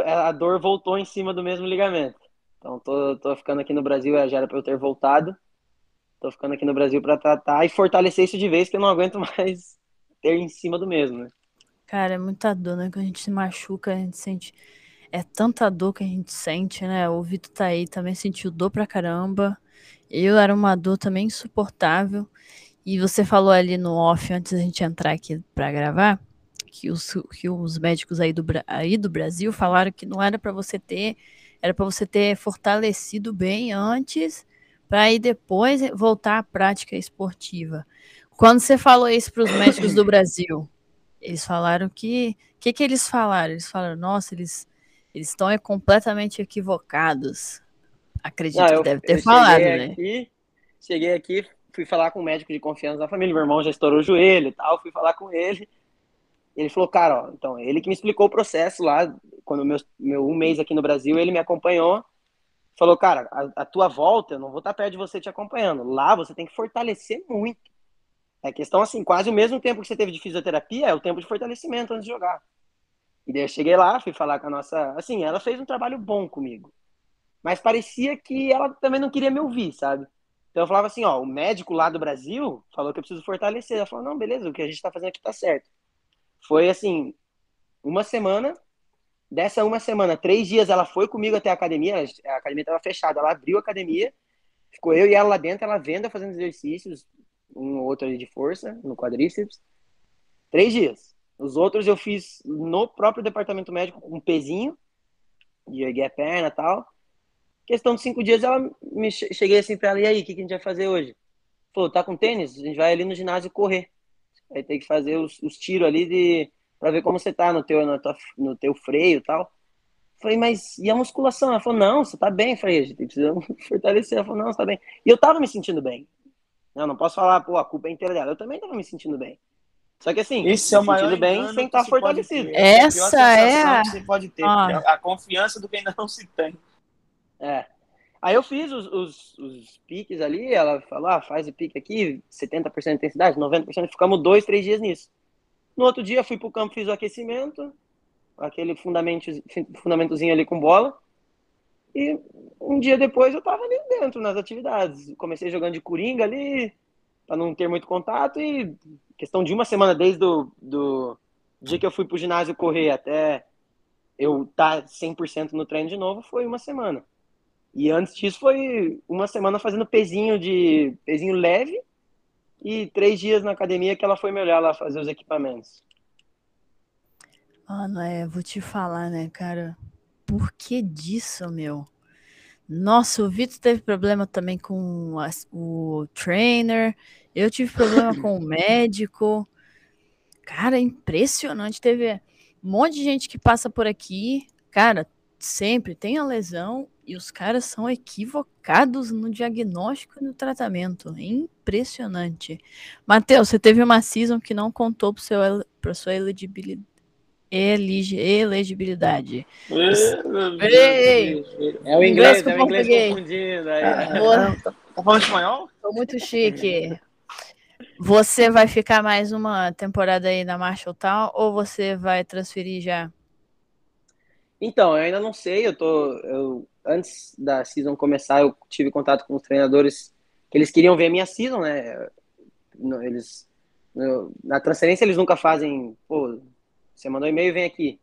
a dor voltou em cima do mesmo ligamento. Então tô, tô ficando aqui no Brasil, já era para eu ter voltado. Tô ficando aqui no Brasil para tratar e fortalecer isso de vez, que eu não aguento mais ter em cima do mesmo, né? Cara, é muita dor, né? Quando a gente se machuca, a gente sente. É tanta dor que a gente sente, né? O Vitor tá aí, também sentiu dor pra caramba. Eu era uma dor também insuportável. E você falou ali no off, antes da gente entrar aqui para gravar, que os, que os médicos aí do, aí do Brasil falaram que não era para você ter, era para você ter fortalecido bem antes, para aí depois voltar à prática esportiva. Quando você falou isso para os médicos do Brasil, eles falaram que. O que, que eles falaram? Eles falaram, nossa, eles eles estão é, completamente equivocados. Acredito Não, eu, que deve ter falado, né? Aqui, cheguei aqui, fui falar com o um médico de confiança da família. Meu irmão já estourou o joelho e tal. Fui falar com ele. Ele falou, cara, ó, então, ele que me explicou o processo lá, quando meu, meu um mês aqui no Brasil, ele me acompanhou. Falou, cara, a, a tua volta, eu não vou estar perto de você te acompanhando. Lá você tem que fortalecer muito. É questão assim, quase o mesmo tempo que você teve de fisioterapia é o tempo de fortalecimento antes de jogar. E daí eu cheguei lá, fui falar com a nossa. Assim, ela fez um trabalho bom comigo. Mas parecia que ela também não queria me ouvir, sabe? Então eu falava assim: ó, o médico lá do Brasil falou que eu preciso fortalecer. Ela falou: não, beleza, o que a gente tá fazendo aqui tá certo. Foi assim, uma semana. Dessa uma semana, três dias ela foi comigo até a academia. A academia estava fechada. Ela abriu a academia, ficou eu e ela lá dentro, ela vendo, fazendo exercícios, um ou outro de força, no quadríceps. Três dias. Os outros eu fiz no próprio departamento médico com um pezinho, de a perna e tal. Questão de cinco dias, ela me cheguei assim pra ela, e aí, o que, que a gente vai fazer hoje? Falou, tá com tênis? A gente vai ali no ginásio correr. Aí tem que fazer os, os tiros ali de para ver como você tá no teu, tua, no teu freio e tal. Falei, mas e a musculação? Ela falou, não, você tá bem. Falei, a gente precisa fortalecer. Ela falou, não, você tá bem. E eu tava me sentindo bem. Não, não posso falar, pô, a culpa é inteira dela. Eu também tava me sentindo bem. Só que assim, Esse é o maior bem sem estar fortalecido. Essa é a... que você pode ter, ah. a confiança do que ainda não se tem. É. Aí eu fiz os, os, os, piques ali, ela falou, ah, faz o pique aqui, 70% de intensidade, 90%, ficamos dois, três dias nisso. No outro dia fui pro campo, fiz o aquecimento, aquele fundamento, fundamentozinho ali com bola, e um dia depois eu tava ali dentro nas atividades. Comecei jogando de coringa ali, para não ter muito contato, e questão de uma semana, desde o do dia que eu fui pro ginásio correr até eu estar tá 100% no treino de novo, foi uma semana. E antes disso foi uma semana fazendo pezinho de pezinho leve e três dias na academia que ela foi me olhar lá fazer os equipamentos. Não é, vou te falar, né, cara? Por que disso, meu? Nossa, o Vitor teve problema também com a, o trainer. Eu tive problema com o médico. Cara, impressionante. Teve um monte de gente que passa por aqui. Cara, sempre tem a lesão e os caras são equivocados no diagnóstico e no tratamento. Impressionante. Matheus, você teve uma season que não contou para sua elegibilidade. Elegibilidade. Ei, é o inglês, inglês é o inglês confundindo. Aí. Ah, tá, tá falando espanhol? Tô muito chique. Você vai ficar mais uma temporada aí na Marshall Town ou você vai transferir já? Então, eu ainda não sei. Eu tô, eu, antes da season começar, eu tive contato com os treinadores que eles queriam ver a minha season, né? Eles na transferência eles nunca fazem, pô, você mandou um e-mail, vem aqui.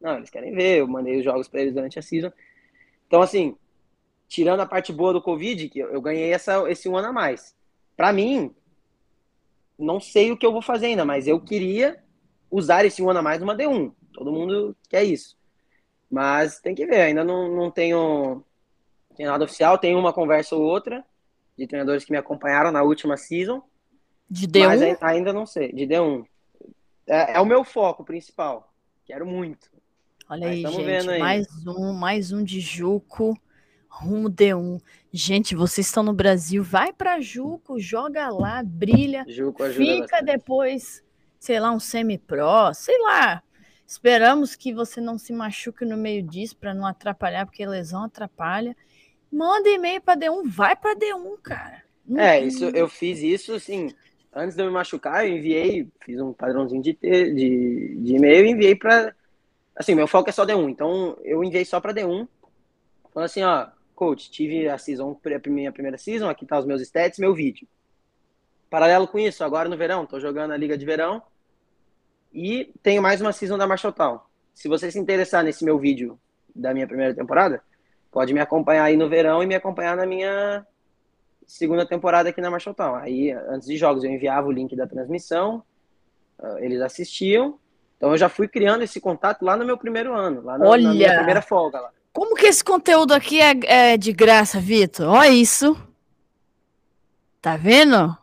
Não, eles querem ver, eu mandei os jogos para eles durante a season. Então, assim, tirando a parte boa do Covid, que eu ganhei essa, esse um ano a mais. Para mim, não sei o que eu vou fazer ainda, mas eu queria usar esse um ano a mais numa D1. Todo mundo quer isso. Mas tem que ver, ainda não, não tenho, tenho nada oficial, tenho uma conversa ou outra de treinadores que me acompanharam na última season. De D1? Mas ainda não sei, de D1. É, é o meu foco principal. Quero muito. Olha aí, gente, aí. mais um, mais um de Juco, rumo D1. Gente, vocês estão no Brasil, vai para Juco, joga lá, brilha, Juco fica bastante. depois, sei lá, um semi-pro, sei lá. Esperamos que você não se machuque no meio disso para não atrapalhar, porque lesão atrapalha. Manda e-mail para D1, vai para D1, cara. é, isso eu fiz isso assim, antes de eu me machucar, eu enviei, fiz um padrãozinho de, de, de e-mail e enviei para assim, meu foco é só D1, então eu enviei só para D1, falando assim, ó, coach, tive a season, a minha primeira season, aqui tá os meus stats, meu vídeo. Paralelo com isso, agora no verão, tô jogando a Liga de Verão e tenho mais uma season da Marshall Town. Se você se interessar nesse meu vídeo da minha primeira temporada, pode me acompanhar aí no verão e me acompanhar na minha segunda temporada aqui na Marshall Town. Aí, antes de jogos, eu enviava o link da transmissão, ah, eles assistiam, então eu já fui criando esse contato lá no meu primeiro ano, lá na, Olha, na minha primeira folga lá. Como que esse conteúdo aqui é, é de graça, Vitor? Olha isso. Tá vendo?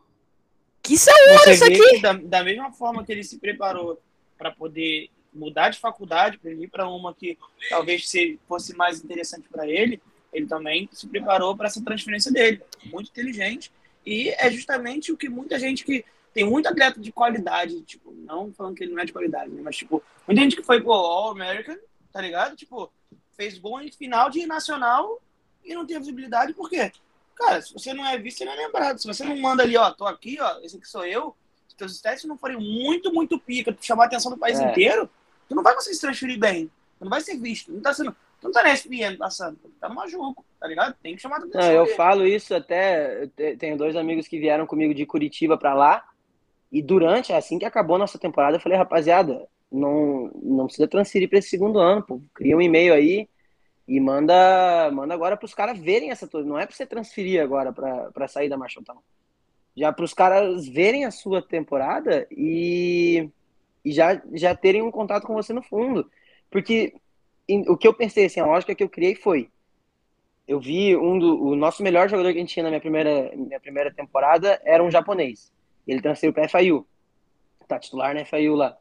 Que isso é isso aqui. Da, da, mesma forma que ele se preparou para poder mudar de faculdade, para ir para uma que talvez fosse mais interessante para ele, ele também se preparou para essa transferência dele. Muito inteligente. E é justamente o que muita gente que tem muito atleta de qualidade, tipo, não falando que ele não é de qualidade, né? mas, tipo, muita gente que foi pro All-American, tá ligado? Tipo, fez gol em final de nacional e não tem visibilidade, por quê? Cara, se você não é visto, você não é lembrado. Se você não manda ali, ó, tô aqui, ó, esse aqui sou eu, se teus testes não forem muito, muito pica, chamar a atenção do país é. inteiro, tu não vai conseguir se transferir bem. Tu não vai ser visto. Não tá sendo. Não tá na ESPN passando, tá no Majuco, tá ligado? Tem que chamar a atenção. Não, eu dele. falo isso até. Tenho dois amigos que vieram comigo de Curitiba pra lá. E durante, assim que acabou a nossa temporada, eu falei, rapaziada, não, não precisa transferir para esse segundo ano, pô. Cria um e-mail aí e manda, manda agora para os caras verem essa toda. Não é para você transferir agora para sair da Town. Já para os caras verem a sua temporada e, e já, já terem um contato com você no fundo. Porque o que eu pensei, assim, a lógica que eu criei foi: eu vi um do, o nosso melhor jogador que a gente tinha na minha primeira, minha primeira temporada era um japonês. Ele transferiu para FIU. Tá titular na FIU lá.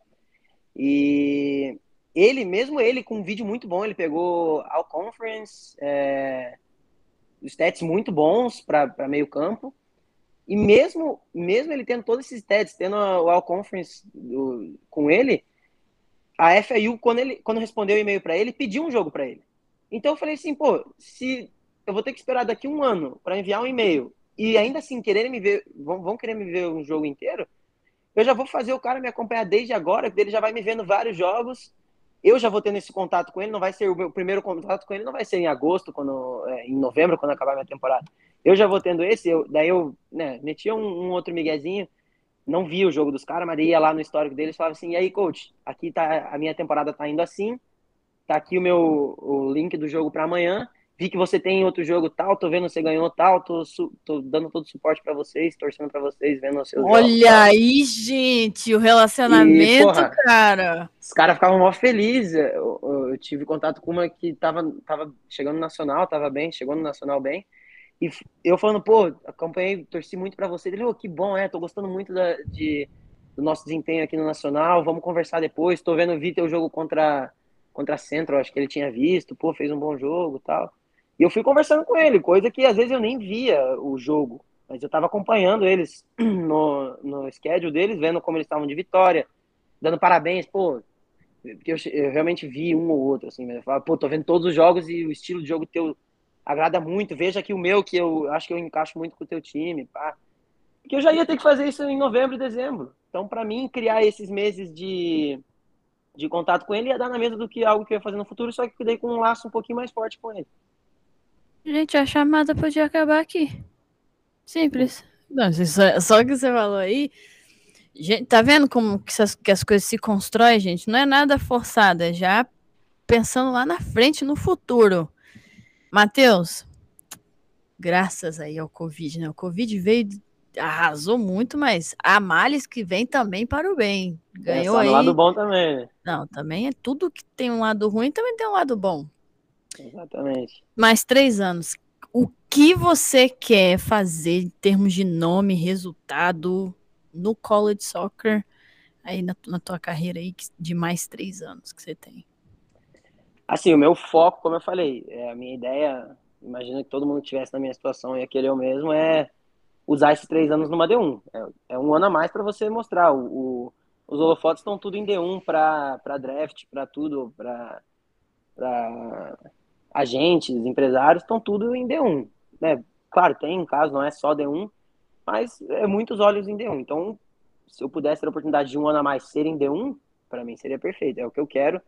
E ele, mesmo ele, com um vídeo muito bom, ele pegou All Conference, é, stats muito bons para meio campo. E mesmo, mesmo ele tendo todos esses stats, tendo o All Conference do, com ele, a FIU, quando, ele, quando respondeu o e-mail para ele, pediu um jogo para ele. Então eu falei assim, pô, se eu vou ter que esperar daqui um ano para enviar um e-mail e ainda assim quererem me ver, vão, vão querer me ver um jogo inteiro, eu já vou fazer o cara me acompanhar desde agora, ele já vai me vendo vários jogos, eu já vou tendo esse contato com ele, não vai ser o meu primeiro contato com ele, não vai ser em agosto, quando, é, em novembro, quando acabar minha temporada. Eu já vou tendo esse, eu, daí eu né, metia um, um outro miguezinho, não via o jogo dos caras, mas ia lá no histórico deles e falava assim, e aí, coach, aqui tá, a minha temporada tá indo assim, tá aqui o meu o link do jogo para amanhã, vi que você tem outro jogo tal, tô vendo você ganhou tal, tô, tô dando todo o suporte para vocês, torcendo para vocês, vendo os seus Olha jogos, aí, gente, o relacionamento, e, porra, cara. Os caras ficavam mó felizes. Eu, eu, tive contato com uma que tava, tava chegando no Nacional, tava bem, chegou no Nacional bem. E eu falando, pô, acompanhei, torci muito para você. Ele, oh, que bom, é, tô gostando muito da, de, do nosso desempenho aqui no Nacional, vamos conversar depois. Tô vendo, vi teu jogo contra, contra Centro, acho que ele tinha visto, pô, fez um bom jogo tal. E eu fui conversando com ele, coisa que às vezes eu nem via o jogo, mas eu estava acompanhando eles no, no schedule deles, vendo como eles estavam de vitória, dando parabéns, pô, porque eu, eu, realmente vi um ou outro, assim, mas eu pô, tô vendo todos os jogos e o estilo de jogo teu agrada muito, veja aqui o meu, que eu acho que eu encaixo muito com o teu time, pá. Porque eu já ia ter que fazer isso em novembro e dezembro. Então, para mim, criar esses meses de, de contato com ele ia dar na mesa do que algo que eu ia fazer no futuro, só que daí com um laço um pouquinho mais forte com ele. Gente, a chamada podia acabar aqui. Simples. Não, só, só o que você falou aí. Gente, tá vendo como que as, que as coisas se constroem, gente? Não é nada forçado, é já pensando lá na frente, no futuro. Matheus, graças aí ao Covid, né? O Covid veio, arrasou muito, mas há males que vem também para o bem. Ganhou é, aí. lado bom também, né? Não, também é tudo que tem um lado ruim, também tem um lado bom. Exatamente. Mais três anos. O que você quer fazer em termos de nome, resultado no college soccer aí na, na tua carreira aí de mais três anos que você tem? Assim, o meu foco, como eu falei, é, a minha ideia, imagina que todo mundo tivesse na minha situação e aquele eu mesmo, é usar esses três anos numa D1. É, é um ano a mais para você mostrar. O, o, os holofotes estão tudo em D1 para draft, para tudo, para agentes, empresários, estão tudo em D1. Né? Claro, tem um caso, não é só D1, mas é muitos olhos em D1. Então, se eu pudesse ter a oportunidade de um ano a mais ser em D1, para mim seria perfeito. É o que eu quero.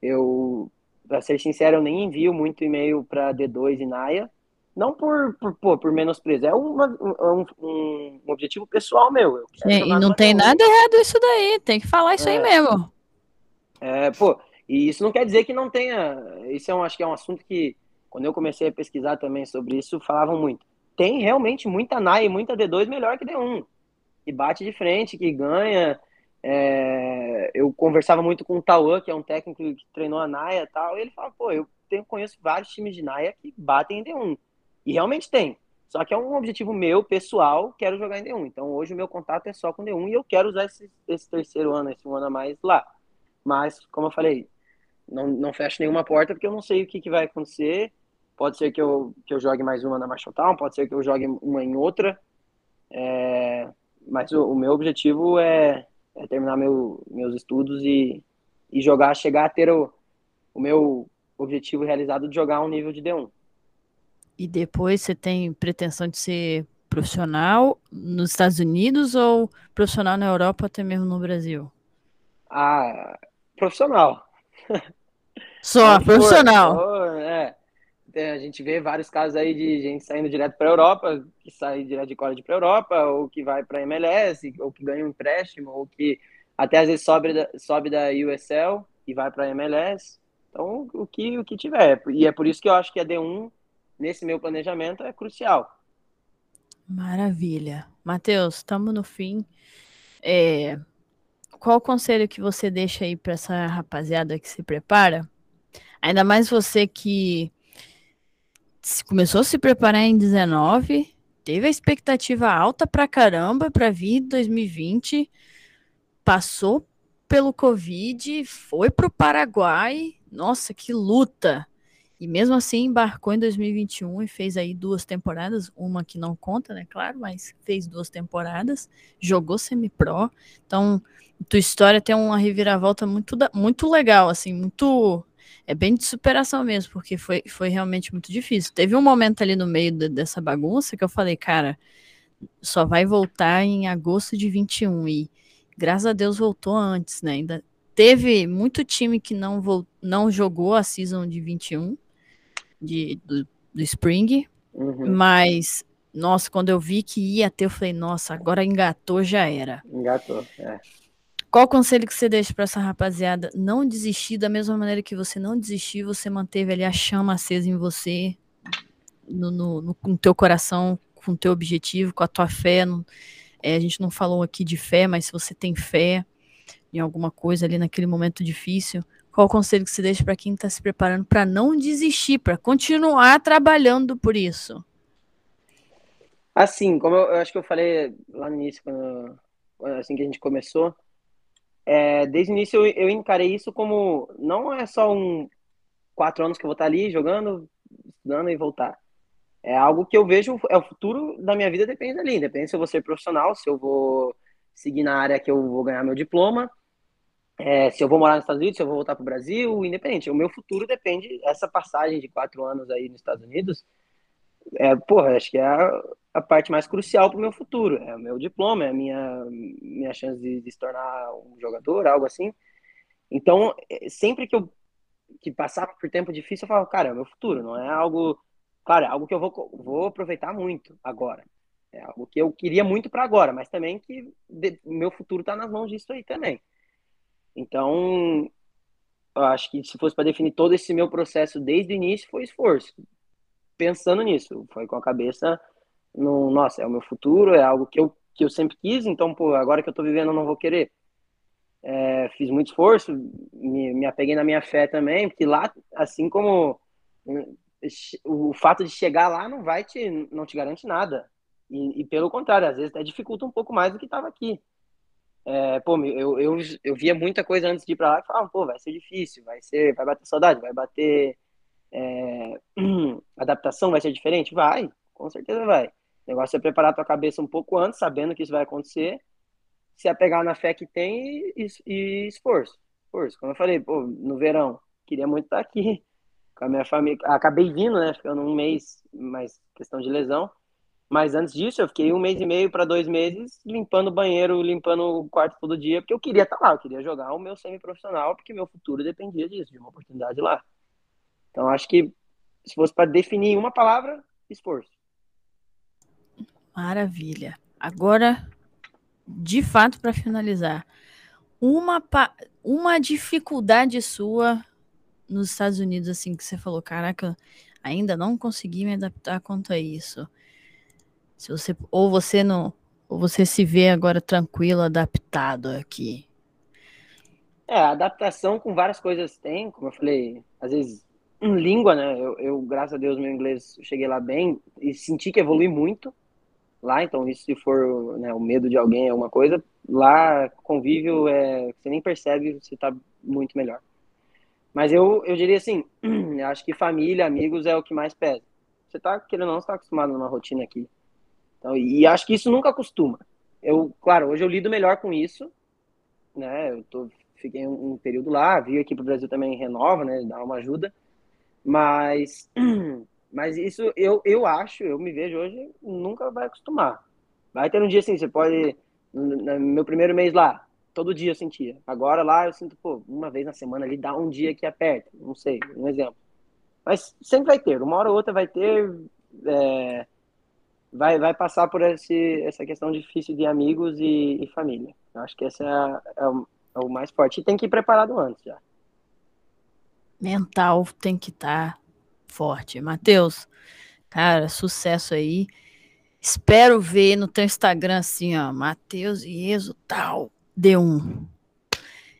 Eu, para ser sincero, eu nem envio muito e-mail para D2 e Naia. Não por, por, pô, por menosprezo, é uma, um, um, objetivo pessoal meu. É, e não tem nada errado isso daí, tem que falar isso é, aí mesmo. É, pô, e isso não quer dizer que não tenha. Isso é um, acho que é um assunto que, quando eu comecei a pesquisar também sobre isso, falavam muito. Tem realmente muita NAI e muita D2 melhor que D1. Que bate de frente, que ganha. É, eu conversava muito com o Tauan, que é um técnico que treinou a Naia e tal, e ele fala, pô, eu tenho, conheço vários times de Naia que batem em D1. E realmente tem. Só que é um objetivo meu, pessoal, quero jogar em D1. Então hoje o meu contato é só com D1 e eu quero usar esse, esse terceiro ano, esse um ano a mais lá. Mas, como eu falei, não, não fecho nenhuma porta porque eu não sei o que, que vai acontecer. Pode ser que eu, que eu jogue mais uma na Marshall Town, pode ser que eu jogue uma em outra. É, mas o, o, meu objetivo é, é terminar meu, meus estudos e, e jogar, chegar a ter o, o meu objetivo realizado de jogar um nível de D1. E depois você tem pretensão de ser profissional nos Estados Unidos ou profissional na Europa, até mesmo no Brasil? Ah, profissional. Só, profissional. é. A gente vê vários casos aí de gente saindo direto para a Europa, que sai direto de college para a Europa, ou que vai para a MLS, ou que ganha um empréstimo, ou que até às vezes sobe da, sobe da USL e vai para a MLS. Então, o que, o que tiver. E é por isso que eu acho que a D1, nesse meu planejamento, é crucial. Maravilha. Matheus, estamos no fim. É, qual o conselho que você deixa aí para essa rapaziada que se prepara? Ainda mais você que começou a se preparar em 19, teve a expectativa alta pra caramba para vir 2020, passou pelo Covid, foi pro Paraguai. Nossa, que luta! E mesmo assim embarcou em 2021 e fez aí duas temporadas, uma que não conta, né, claro, mas fez duas temporadas, jogou semi-pro. Então, tua história tem uma reviravolta muito, muito legal, assim, muito. É bem de superação mesmo, porque foi, foi realmente muito difícil. Teve um momento ali no meio de, dessa bagunça que eu falei, cara, só vai voltar em agosto de 21 e graças a Deus voltou antes, né? Ainda teve muito time que não, vo, não jogou a season de 21 de, do, do Spring, uhum. mas nossa, quando eu vi que ia ter, eu falei, nossa, agora engatou, já era. Engatou, é. Qual o conselho que você deixa para essa rapaziada? Não desistir da mesma maneira que você não desistiu, você manteve ali a chama acesa em você, no, no, no, no teu coração, com o teu objetivo, com a tua fé. É, a gente não falou aqui de fé, mas se você tem fé em alguma coisa ali naquele momento difícil, qual o conselho que você deixa para quem está se preparando para não desistir, para continuar trabalhando por isso? Assim, como eu, eu, acho que eu falei lá no início, quando, assim que a gente começou, é, desde o início eu, eu, encarei isso como não é só um quatro anos que eu vou estar ali jogando, estudando e voltar. É algo que eu vejo, é o futuro da minha vida depende dali, depende se eu vou ser profissional, se eu vou seguir na área que eu vou ganhar meu diploma, é, se eu vou morar nos Estados Unidos, se eu vou voltar para o Brasil, independente. O meu futuro depende, essa passagem de quatro anos aí nos Estados Unidos, é, porra, acho que é a, parte mais crucial para o meu futuro. É o meu diploma, é a minha, minha chance de, de se tornar um jogador, algo assim. Então, é, sempre que eu que passava por tempo difícil, eu falava, cara, é o meu futuro, não é algo. Claro, é algo que eu vou, vou aproveitar muito agora. É algo que eu queria muito para agora, mas também que o meu futuro está nas mãos disso aí também. Então, eu acho que se fosse para definir todo esse meu processo desde o início, foi esforço. Pensando nisso, foi com a cabeça no, nossa, é o meu futuro, é algo que eu, que eu sempre quis, então, pô, agora que eu tô vivendo, eu não vou querer. É, fiz muito esforço, me, me apeguei na minha fé também, porque lá, assim como o fato de chegar lá não vai te, não te garante nada. E, e pelo contrário, às vezes até dificulta um pouco mais do que estava aqui. É, pô, eu, eu, eu via muita coisa antes de ir para lá que falava, pô, vai ser difícil, vai ser, vai bater saudade, vai bater é, adaptação, vai ser diferente? Vai, com certeza vai. O negócio é preparar a tua cabeça um pouco antes, sabendo que isso vai acontecer, se apegar na fé que tem e, e, esforço. esforço. Como eu falei, pô, no verão, queria muito estar aqui com a minha família. Acabei vindo, né, ficando um mês, mais questão de lesão. Mas antes disso, eu fiquei um mês e meio para dois meses limpando o banheiro, limpando o quarto todo dia, porque eu queria estar lá, eu queria jogar o meu semi-profissional, porque meu futuro dependia disso, de uma oportunidade lá. Então, acho que se fosse para definir uma palavra, esforço. Maravilha. Agora, de fato, para finalizar, uma, uma dificuldade sua nos Estados Unidos, assim, que você falou, caraca, ainda não consegui me adaptar quanto a isso. Se você ou você não ou você se vê agora tranquilo, adaptado aqui. É, adaptação com várias coisas tem, como eu falei, às vezes em língua, né? Eu, eu, graças a Deus, meu inglês cheguei lá bem e senti que evolui muito lá. Então, isso se for né, o medo de alguém, alguma coisa, lá convívio é você nem percebe, você tá muito melhor. Mas eu, eu diria assim, eu acho que família, amigos é o que mais pesa. Você tá querendo ou não, você tá acostumado numa rotina aqui. Então, e acho que isso nunca acostuma. Eu, claro, hoje eu lido melhor com isso, né? Eu tô, fiquei um, um período lá, vi aqui pro Brasil também renova, né? Dá uma ajuda. Mas, mas isso eu, eu acho, eu me vejo hoje, nunca vai acostumar. Vai ter um dia assim, você pode. No meu primeiro mês lá, todo dia eu sentia. Agora lá eu sinto, pô, uma vez na semana ali, dá um dia que aperta. Não sei, um exemplo. Mas sempre vai ter, uma hora ou outra vai ter. É, vai, vai passar por esse, essa questão difícil de amigos e, e família. Eu acho que esse é, é, o, é, o, mais forte. E tem que ir preparado antes já. Mental tem que estar tá forte. Matheus, cara, sucesso aí. Espero ver no teu Instagram assim, ó, Matheus e Exo tal, D1.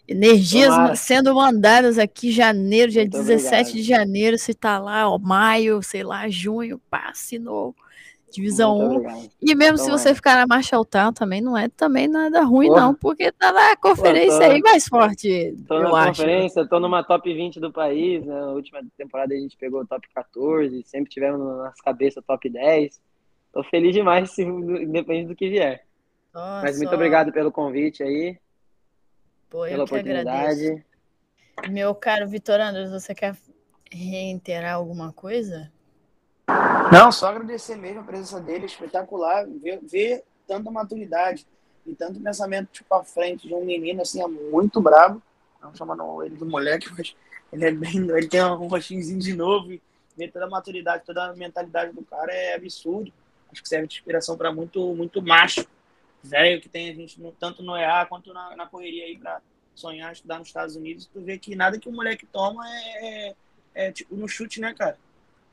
Energias Tomara. sendo mandadas aqui janeiro, dia Muito 17 obrigado. de janeiro, você tá lá, ó, maio, sei lá, junho, passe novo Divisão 1. E mesmo então, se você é. ficar na Marshall Town também não é também nada ruim, não, porque tá na conferência Pô, tô, aí mais forte. Tô na acho. conferência, tô numa top 20 do país. Né? Na última temporada a gente pegou o top 14, sempre tivemos nas cabeças top 10. Tô feliz demais, se, independente do que vier. Nossa, Mas muito obrigado pelo convite aí. Pô, pela oportunidade. Meu caro Vitor Andres, você quer reiterar alguma coisa? Não, só agradecer mesmo a presença dele, espetacular, ver, ver tanta maturidade e tanto pensamento tipo à frente de um menino assim, é muito brabo. Não chamando ele do moleque, mas ele é bem, ele tem um rostinho de novo e ver toda a maturidade, toda a mentalidade do cara é absurdo. Acho que serve de inspiração para muito, muito macho, velho, que tem a gente no, tanto no EA quanto na, na correria aí para sonhar, estudar nos Estados Unidos. Tu vê que nada que o moleque toma é, é, é tipo no chute, né, cara?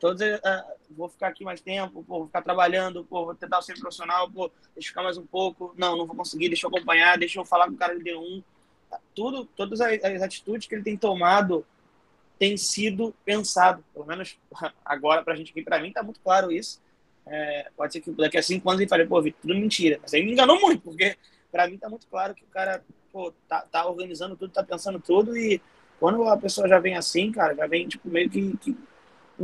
Todos uh, vou ficar aqui mais tempo, pô, vou ficar trabalhando, pô, vou tentar ser profissional, pô, deixa eu ficar mais um pouco, não, não vou conseguir, deixa eu acompanhar, deixa eu falar com o cara de D1. Tudo, todas as, atitudes que ele tem tomado tem sido pensado, pelo menos agora pra gente aqui, pra mim tá muito claro isso. É, pode ser que daqui a cinco anos ele fale, pô, tudo mentira. Mas aí me enganou muito, porque pra mim tá muito claro que o cara, pô, tá, tá organizando tudo, tá pensando tudo e quando a pessoa já vem assim, cara, já vem, tipo, meio que, que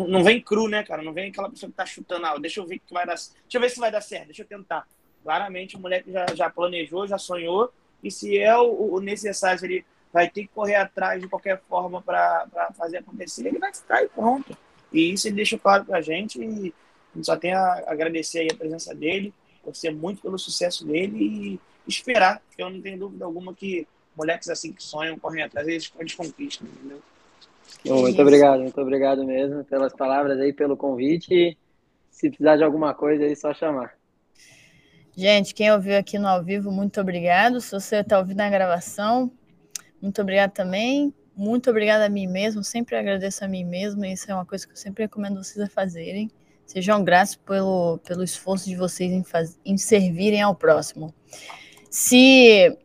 não vem cru, né, cara? Não vem aquela pessoa que tá chutando, ah, deixa eu ver que vai dar, deixa eu ver se vai dar certo, deixa eu tentar. Claramente o moleque já, já planejou, já sonhou, e se é o, o necessário, ele vai ter que correr atrás de qualquer forma para fazer acontecer, ele vai ficar e pronto. E isso ele deixa claro pra gente, e a gente só tem a agradecer a presença dele, torcer muito pelo sucesso dele e esperar, porque eu não tenho dúvida alguma que moleques assim que sonham, correm atrás, eles, eles conquistam, entendeu? Muito obrigado, muito obrigado mesmo pelas palavras aí, pelo convite. Se precisar de alguma coisa aí, só chamar. Gente, quem ouviu aqui no ao vivo, muito obrigado. Se você está ouvindo a gravação, muito obrigado também. Muito obrigada a mim mesmo. Sempre agradeço a mim mesmo. E isso é uma coisa que eu sempre recomendo vocês a fazerem. Sejam gratos pelo, pelo esforço de vocês em, faz, em servirem ao próximo. Se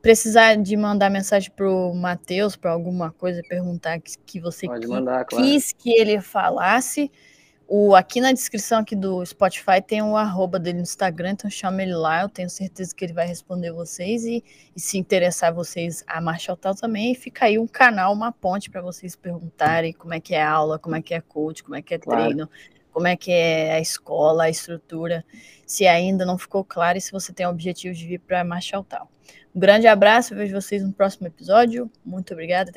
precisar de mandar mensagem para o Matheus para alguma coisa, perguntar que, que você mandar, quis claro. que ele falasse, o, aqui na descrição aqui do Spotify tem o arroba dele no Instagram, então chama ele lá, eu tenho certeza que ele vai responder vocês e, e se interessar vocês a Marshall Tal também, fica aí um canal, uma ponte para vocês perguntarem como é que é a aula, como é que é coach, como é que é claro. treino, como é que é a escola, a estrutura, se ainda não ficou claro e se você tem o objetivo de vir para Marshall Tal. Um grande abraço, vejo vocês no próximo episódio, muito obrigada.